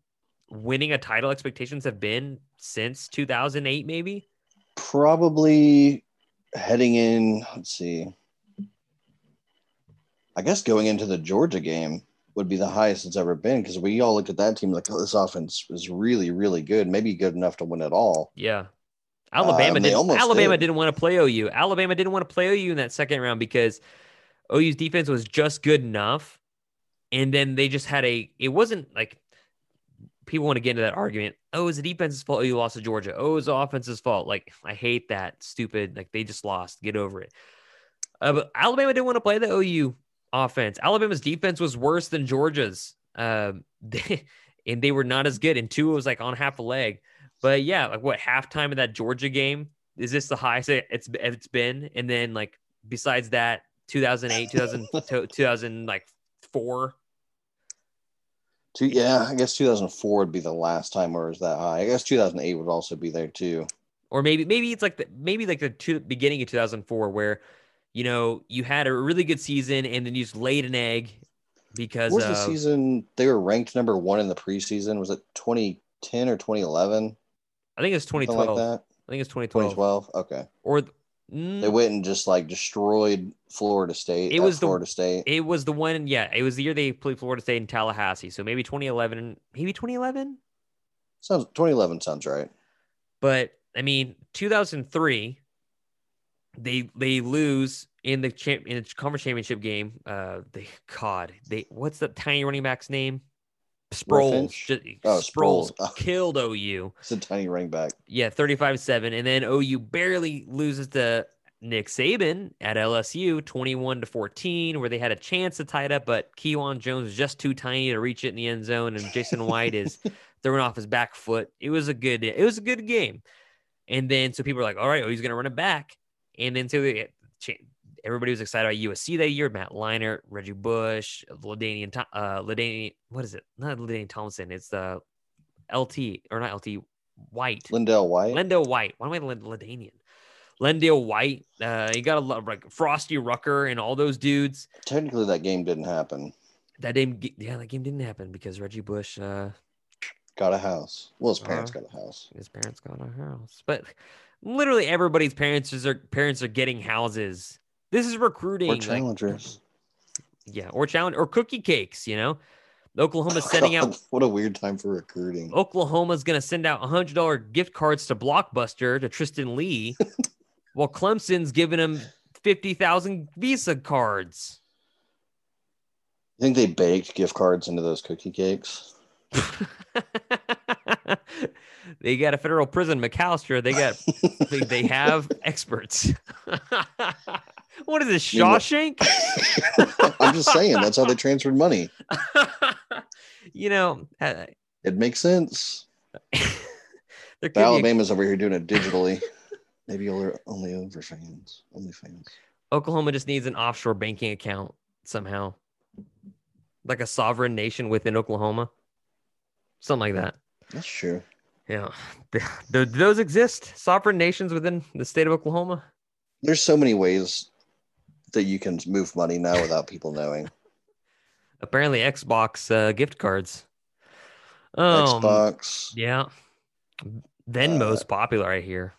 winning a title expectations have been since 2008, maybe? Probably heading in, let's see. I guess going into the Georgia game would be the highest it's ever been because we all looked at that team like, oh, this offense is really, really good, maybe good enough to win it all. Yeah. Alabama uh, didn't. Alabama did. not want to play OU. Alabama didn't want to play OU in that second round because OU's defense was just good enough, and then they just had a. It wasn't like people want to get into that argument. Oh, it's the defense's fault. Oh, you lost to Georgia. Oh, it's the offense's fault. Like I hate that stupid. Like they just lost. Get over it. Uh, but Alabama didn't want to play the OU offense. Alabama's defense was worse than Georgia's. Um, they, and they were not as good. And two was like on half a leg. But yeah, like what halftime of that Georgia game is this the highest it's it's been? And then like besides that, 2008, 2000, 2000 like four. Two, yeah, I guess 2004 would be the last time where it was that high. I guess 2008 would also be there too. Or maybe maybe it's like the maybe like the two, beginning of 2004 where you know you had a really good season and then you just laid an egg because what was the season they were ranked number one in the preseason? Was it 2010 or 2011? I think it's 2012. Like that. I think it's 2012. 2012. Okay. Or mm, they went and just like destroyed Florida State. It was the, Florida State. It was the one. Yeah, it was the year they played Florida State in Tallahassee. So maybe 2011. Maybe 2011. Sounds 2011 sounds right. But I mean, 2003. They they lose in the champ in the conference championship game. Uh, they God, they what's the tiny running back's name? Sproles, just, oh, Sproles, Sproles. killed OU. It's a tiny running back. Yeah, 35 7. And then OU barely loses to Nick Saban at LSU 21 to 14, where they had a chance to tie it up, but Kejuan Jones was just too tiny to reach it in the end zone. And Jason White is throwing off his back foot. It was a good, it was a good game. And then so people are like, all right, oh, he's gonna run it back. And then so everybody was excited about USC that year. Matt Leinart, Reggie Bush, LaDainian, uh, LaDainian, what is it? Not LaDainian Tomlinson. It's the uh, LT or not LT White. LenDale White. LenDale White. Why am I LaDainian? LenDale White. Uh, you got a lot like Frostee Rucker and all those dudes. Technically, that game didn't happen. That game, yeah, that game didn't happen because Reggie Bush uh, got a house. Well, his parents uh, got a house. His parents got a house, but literally everybody's parents is their parents are getting houses this is recruiting. Or challengers. Like, yeah, or challenge or cookie cakes, you know. Oklahoma's sending out what a weird time for recruiting. Oklahoma's gonna send out hundred dollar gift cards to Blockbuster to Tristan Leigh, while Clemson's giving him fifty thousand Visa cards. You think they baked gift cards into those cookie cakes? they got a federal prison, McAllister. They got they, they have experts. what is this, Shawshank? I'm just saying that's how they transferred money. you know, uh, it makes sense. Alabama's a... over here doing it digitally. Maybe only over fans, only fans. Oklahoma just needs an offshore banking account somehow, like a sovereign nation within Oklahoma, something like that. That's true. Yeah, do those exist? Sovereign nations within the state of Oklahoma? There's so many ways that you can move money now without people knowing. Apparently, Xbox uh, gift cards. Um, Xbox. Yeah. Venmo's uh, popular, I hear.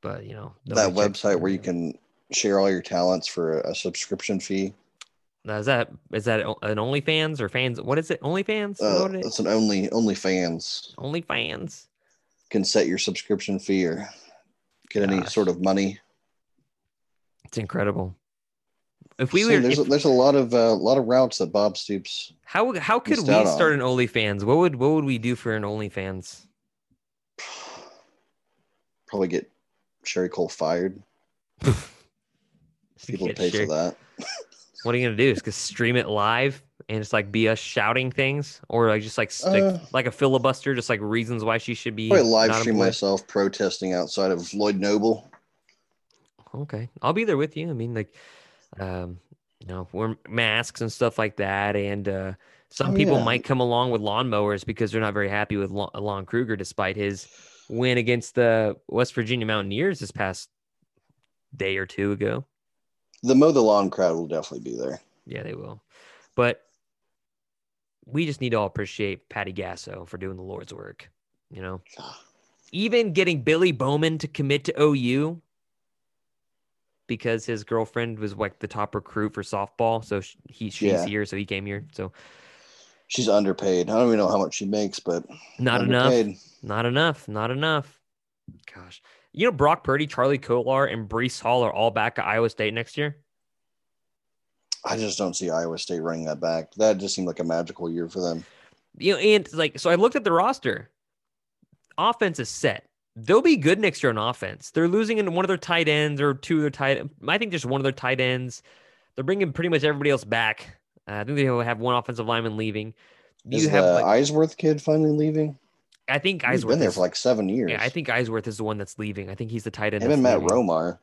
But, you know, that website where you can share all your talents for a subscription fee. Is that is that an OnlyFans or fans? What is it? OnlyFans? Uh, it's an only OnlyFans. OnlyFans. Can set your subscription fee or get Gosh. any sort of money. It's incredible. If we See, were, there's, if, a, there's a lot of a uh, lot of routes that Bob Stoops. How how could we start on. an OnlyFans? What would what would we do for an OnlyFans? Probably get Sherri Coale fired. People pay for that. What are you gonna do? Is just stream it live and it's like be us shouting things, or like just like stick Uh, like a filibuster, just like reasons why she should be. Probably live stream myself protesting outside of Lloyd Noble. Okay, I'll be there with you. I mean, like, um, you know, wear masks and stuff like that, and uh, some Oh, people yeah. might come along with lawnmowers because they're not very happy with Lon, Lon Kruger, despite his win against the West Virginia Mountaineers this past day or two ago. The mow the lawn crowd will definitely be there. Yeah, they will. But we just need to all appreciate Patty Gasso for doing the Lord's work. You know, even getting Billy Bowman to commit to OU because his girlfriend was like the top recruit for softball. So he she's Yeah. here, so he came here. So She's underpaid. I don't even know how much she makes, but not enough. Not enough. Not enough. Gosh. You know, Brock Purdy, Charlie Kolar, and Breece Hall are all back at Iowa State next year. I just don't see Iowa State running that back. That just seemed like a magical year for them. you know, and like, so I looked at the roster. Offense is set. They'll be good next year on offense. They're losing in one of their tight ends or two of their tight. I think just one of their tight ends. They're bringing pretty much everybody else back. Uh, I think they have one offensive lineman leaving. Is You have, the like, Eisworth kid finally leaving? I think He's Eisworth been there is- for like seven years. Yeah, I think Eisworth is the one that's leaving. I think he's the tight end. him and Matt leaving. Romar.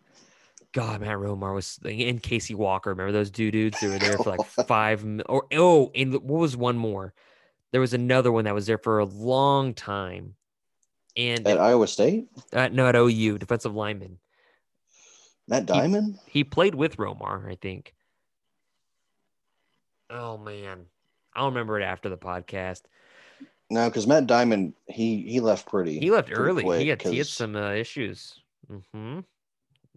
God, Matt Romar was in Casey Walker. Remember those two dudes? They were there for like five. Or oh, and what was one more? There was another one that was there for a long time, and At Iowa State? uh, no, at OU, defensive lineman. Matt Dimon? He played with Romar, I think. Oh man, I'll remember it after the podcast. No, because Matt Dimon, he he left pretty. He left pretty early. he had he had some uh, issues. Mm-hmm.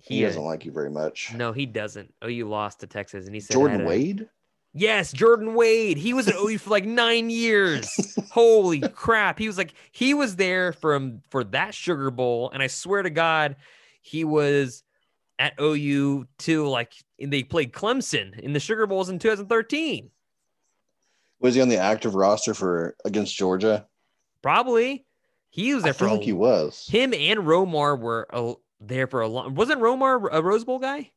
He doesn't like you very much. No, he doesn't. Oh, you lost to Texas, and he said had Jordan a- Wade? Yes, Jordan Wade. He was at OU for like nine years. Holy crap! He was like he was there from for that Sugar Bowl, and I swear to God, he was at OU too. Like they played Clemson in the Sugar Bowls in 2013. Was he on the active roster for against Georgia? Probably he was I there for feel a, like he was. him and Romar were there for a long. Wasn't Romar a Rose Bowl guy?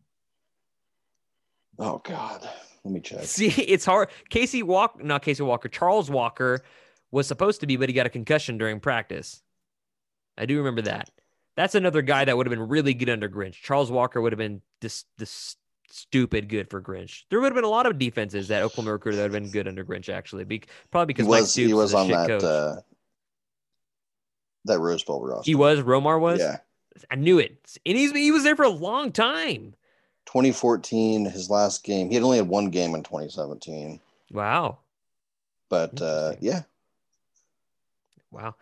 Oh God. Let me check. See, it's hard. Casey Walker, not Casey Walker, Charles Walker was supposed to be, but he got a concussion during practice. I do remember that. That's another guy that would have been really good under Grinch. Charles Walker would have been this this stupid good for Grinch. There would have been a lot of defenses that Oklahoma recruiter that would have been good under Grinch actually. Be, probably He because Mike was Stoops he was is on that uh that Rose Bowl roster. he was Romar was. Yeah. I knew it, and he's he was there for a long time. 2014, his last game. He had only had one game in 2017. Wow. But uh yeah, Wow.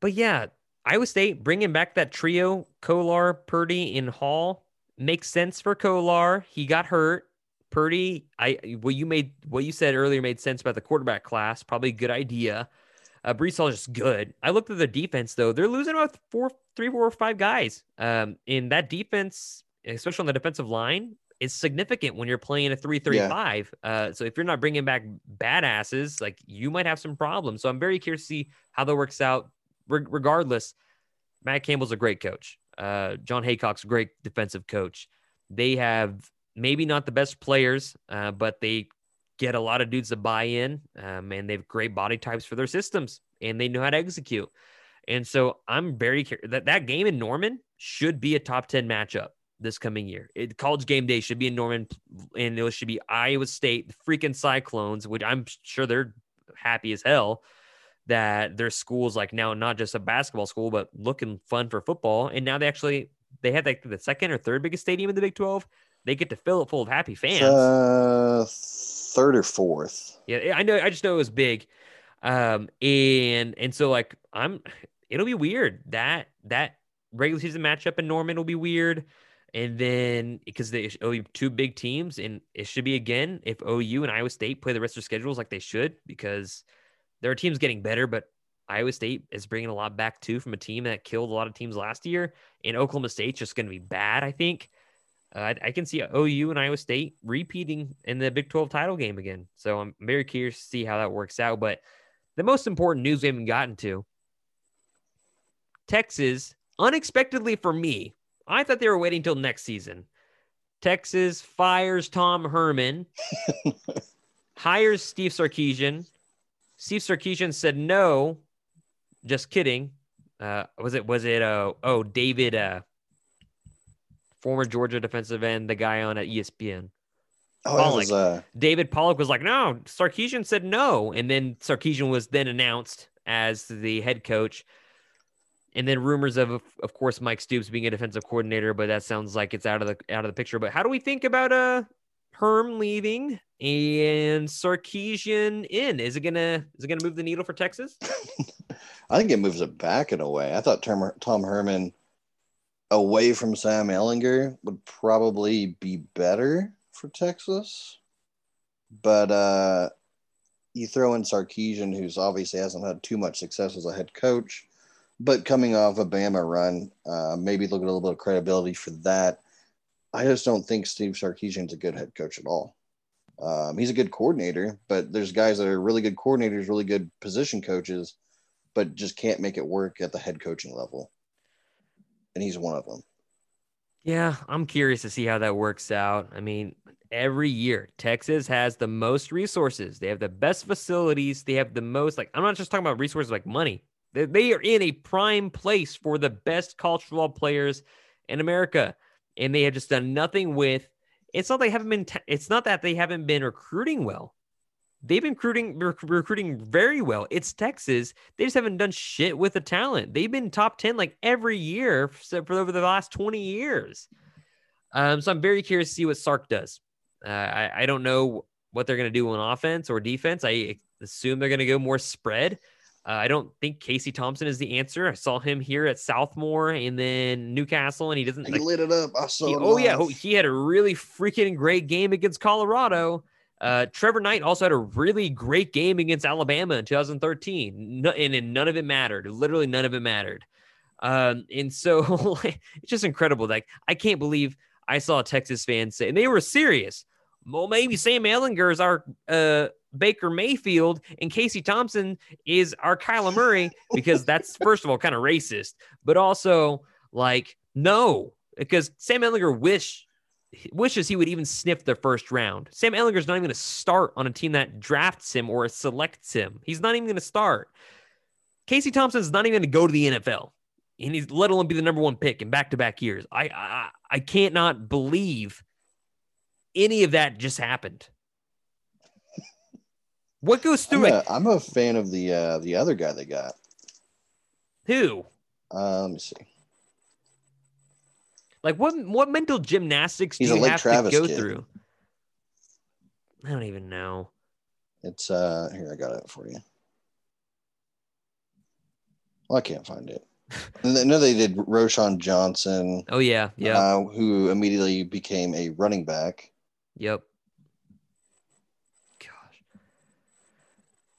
But yeah, Iowa State bringing back that trio, Kolar, Purdy, and Hall makes sense for Kolar. He got hurt. Purdy, I what you made what you said earlier made sense about the quarterback class. Probably a good idea. Uh, Breece Hall is just good. I looked at their defense though; they're losing about four, three, four, or five guys. Um, in that defense, especially on the defensive line, is significant when you're playing a three-three-five. Uh, so if you're not bringing back badasses, like you might have some problems. So I'm very curious to see how that works out. Re- regardless, Matt Campbell's a great coach. Uh, Jon Heacock's great defensive coach. They have maybe not the best players, uh, but they get a lot of dudes to buy in, um, and they have great body types for their systems, and they know how to execute. And so I'm very curious that that game in Norman should be a top 10 matchup this coming year. It, college game day should be in Norman, and it should be Iowa State, the freaking Cyclones, which I'm sure they're happy as hell that their school's like now not just a basketball school, but looking fun for football. And now they actually they have like the second or third biggest stadium in the Big 12. They get to fill it full of happy fans. uh, third or fourth. Yeah, I know. I just know it was big, um, and and so like I'm, it'll be weird that that regular season matchup in Norman will be weird, and then because they be two big teams, and it should be again if OU and Iowa State play the rest of their schedules like they should because their team's getting better, but Iowa State is bringing a lot back too from a team that killed a lot of teams last year, and Oklahoma State's just going to be bad. I think. Uh, I, I can see OU and Iowa State repeating in the Big 12 title game again. So I'm very curious to see how that works out. But the most important news we haven't gotten to Texas, unexpectedly for me, I thought they were waiting until next season. Texas fires Tom Herman, hires Steve Sarkisian. Steve Sarkisian said no. Just kidding. Uh, was it was it uh oh David uh former Georgia defensive end, the guy on at ESPN. Oh, Pollack. Was, uh... David Pollack was like, no. Sarkisian said no, and then Sarkisian was then announced as the head coach. And then rumors of, of course, Mike Stoops being a defensive coordinator, but that sounds like it's out of the out of the picture. But how do we think about uh Herm leaving and Sarkisian in? Is it gonna is it gonna move the needle for Texas? I think it moves it back in a way. I thought Tom, Herman away from Sam Ehlinger would probably be better for Texas. But uh, you throw in Sarkisian, who's obviously hasn't had too much success as a head coach, but coming off a Bama run, uh, maybe look at a little bit of credibility for that. I just don't think Steve Sarkisian's a good head coach at all. Um, he's a good coordinator, but there's guys that are really good coordinators, really good position coaches, but just can't make it work at the head coaching level and he's one of them. Yeah, I'm curious to see how that works out. I mean, every year Texas has the most resources. They have the best facilities. They have the most like I'm not just talking about resources like money. They, they are in a prime place for the best college football players in America, and they have just done nothing with. It's not they haven't been. It's not that they haven't been recruiting well they've been recruiting rec- recruiting very well. It's Texas. They just haven't done shit with the talent. They've been top 10 like every year for, for over the last 20 years. Um, so I'm very curious to see what Sark does. Uh, I, I don't know what they're going to do on offense or defense. I assume they're going to go more spread. Uh, I don't think Casey Thompson is the answer. I saw him here at Southmore and then Newcastle, and he doesn't. He like, lit it up. I saw. He, oh yeah, he had a really freaking great game against Colorado. Uh, Trevor Knight also had a really great game against Alabama in 2013, no, and, and, none of it mattered. Literally, none of it mattered. Um, and so it's just incredible. Like, I can't believe I saw a Texas fan say, and they were serious. Well, maybe Sam Ehlinger is our uh, Baker Mayfield, and Casey Thompson is our Kyler Murray, because that's, first of all, kind of racist, but also, like, no, because Sam Ehlinger wish wishes he would even sniff the first round. Sam Ehlinger's not even going to start on a team that drafts him or selects him. He's not even going to start. Casey Thompson's not even going to go to the NFL, and he's let alone be the number one pick in back to back years. I, I I can't not believe any of that just happened. What goes through I'm it? A, I'm a fan of the uh, the other guy they got. Who? Uh, let me see. Like what what mental gymnastics do He's you have Travis to go kid. through? I don't even know. It's uh here I got it for you. Well, I can't find it. I know they did Roschon Johnson. Oh yeah, yeah. Uh, who immediately became a running back. Yep.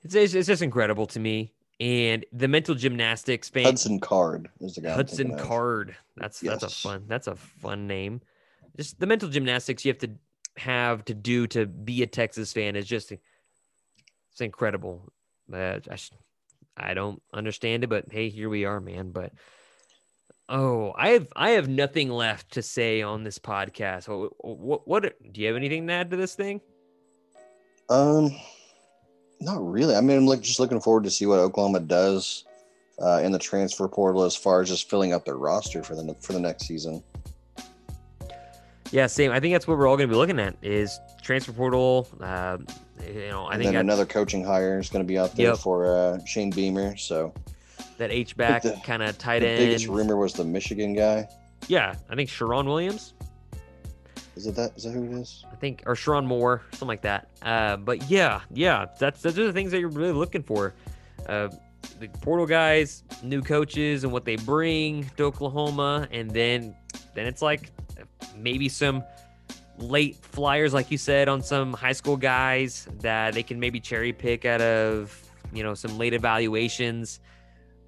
It's it's just incredible to me and the mental gymnastics fan Hudson Card is the guy. Hudson Card. That's yes. that's a fun that's a fun name. Just the mental gymnastics you have to have to do to be a Texas fan is just it's incredible. Uh, I, I don't understand it, but hey, here we are, man. But oh, I have I have nothing left to say on this podcast. What what, what do you have anything to add to this thing? Um not really. I mean, I'm like just looking forward to see what Oklahoma does uh, in the transfer portal as far as just filling up their roster for the for the next season. Yeah, same. I think that's what we're all going to be looking at is transfer portal. Uh, you know, I and think another coaching hire is going to be out there yep. for uh, Shane Beamer. So that H back kind of tight the end. Biggest rumor was the Michigan guy. Yeah, I think Sharon Williams. Is it that? Is that who it is? I think, or Sherrone Moore, something like that. Uh, but yeah, yeah, that's those are the things that you're really looking for. Uh, the portal guys, new coaches, and what they bring to Oklahoma, and then then it's like maybe some late flyers, like you said, on some high school guys that they can maybe cherry pick out of you know some late evaluations,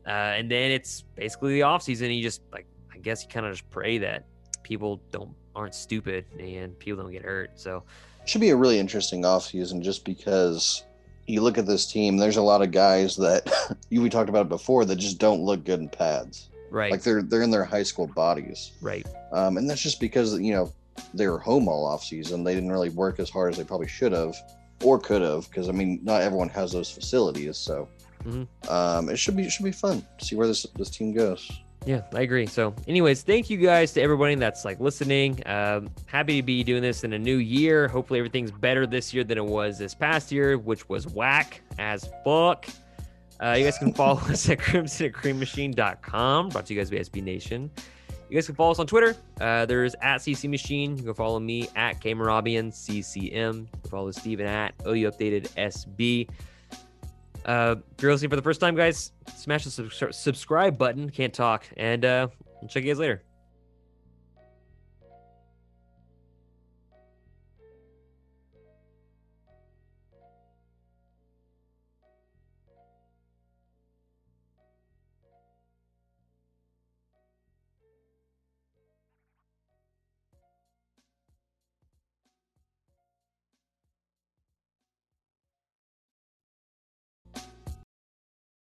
uh, and then it's basically the offseason. You just like I guess you kind of just pray that people don't aren't stupid and people don't get hurt. So it should be a really interesting offseason just because you look at this team, there's a lot of guys that you we talked about before that just don't look good in pads. Right. Like they're they're in their high school bodies. Right. Um, and that's just because you know they were home all off season. They didn't really work as hard as they probably should have or could have because I mean not everyone has those facilities. So mm-hmm. um, it should be it should be fun to see where this this team goes. Yeah, I agree. So, anyways, thank you guys to everybody that's like listening. Um, happy to be doing this in a new year. Hopefully, everything's better this year than it was this past year, which was whack as fuck. Uh, you guys can follow us at crimson at creammachine.com. Brought to you guys by SB Nation. You guys can follow us on Twitter. Uh, there's at CC Machine. You can follow me at Kmarabian, CCM. You can follow Stephen at OU Updated SB. Uh, if you're listening for the first time, guys, smash the sub- subscribe button. Can't talk. And uh, I'll check you guys later.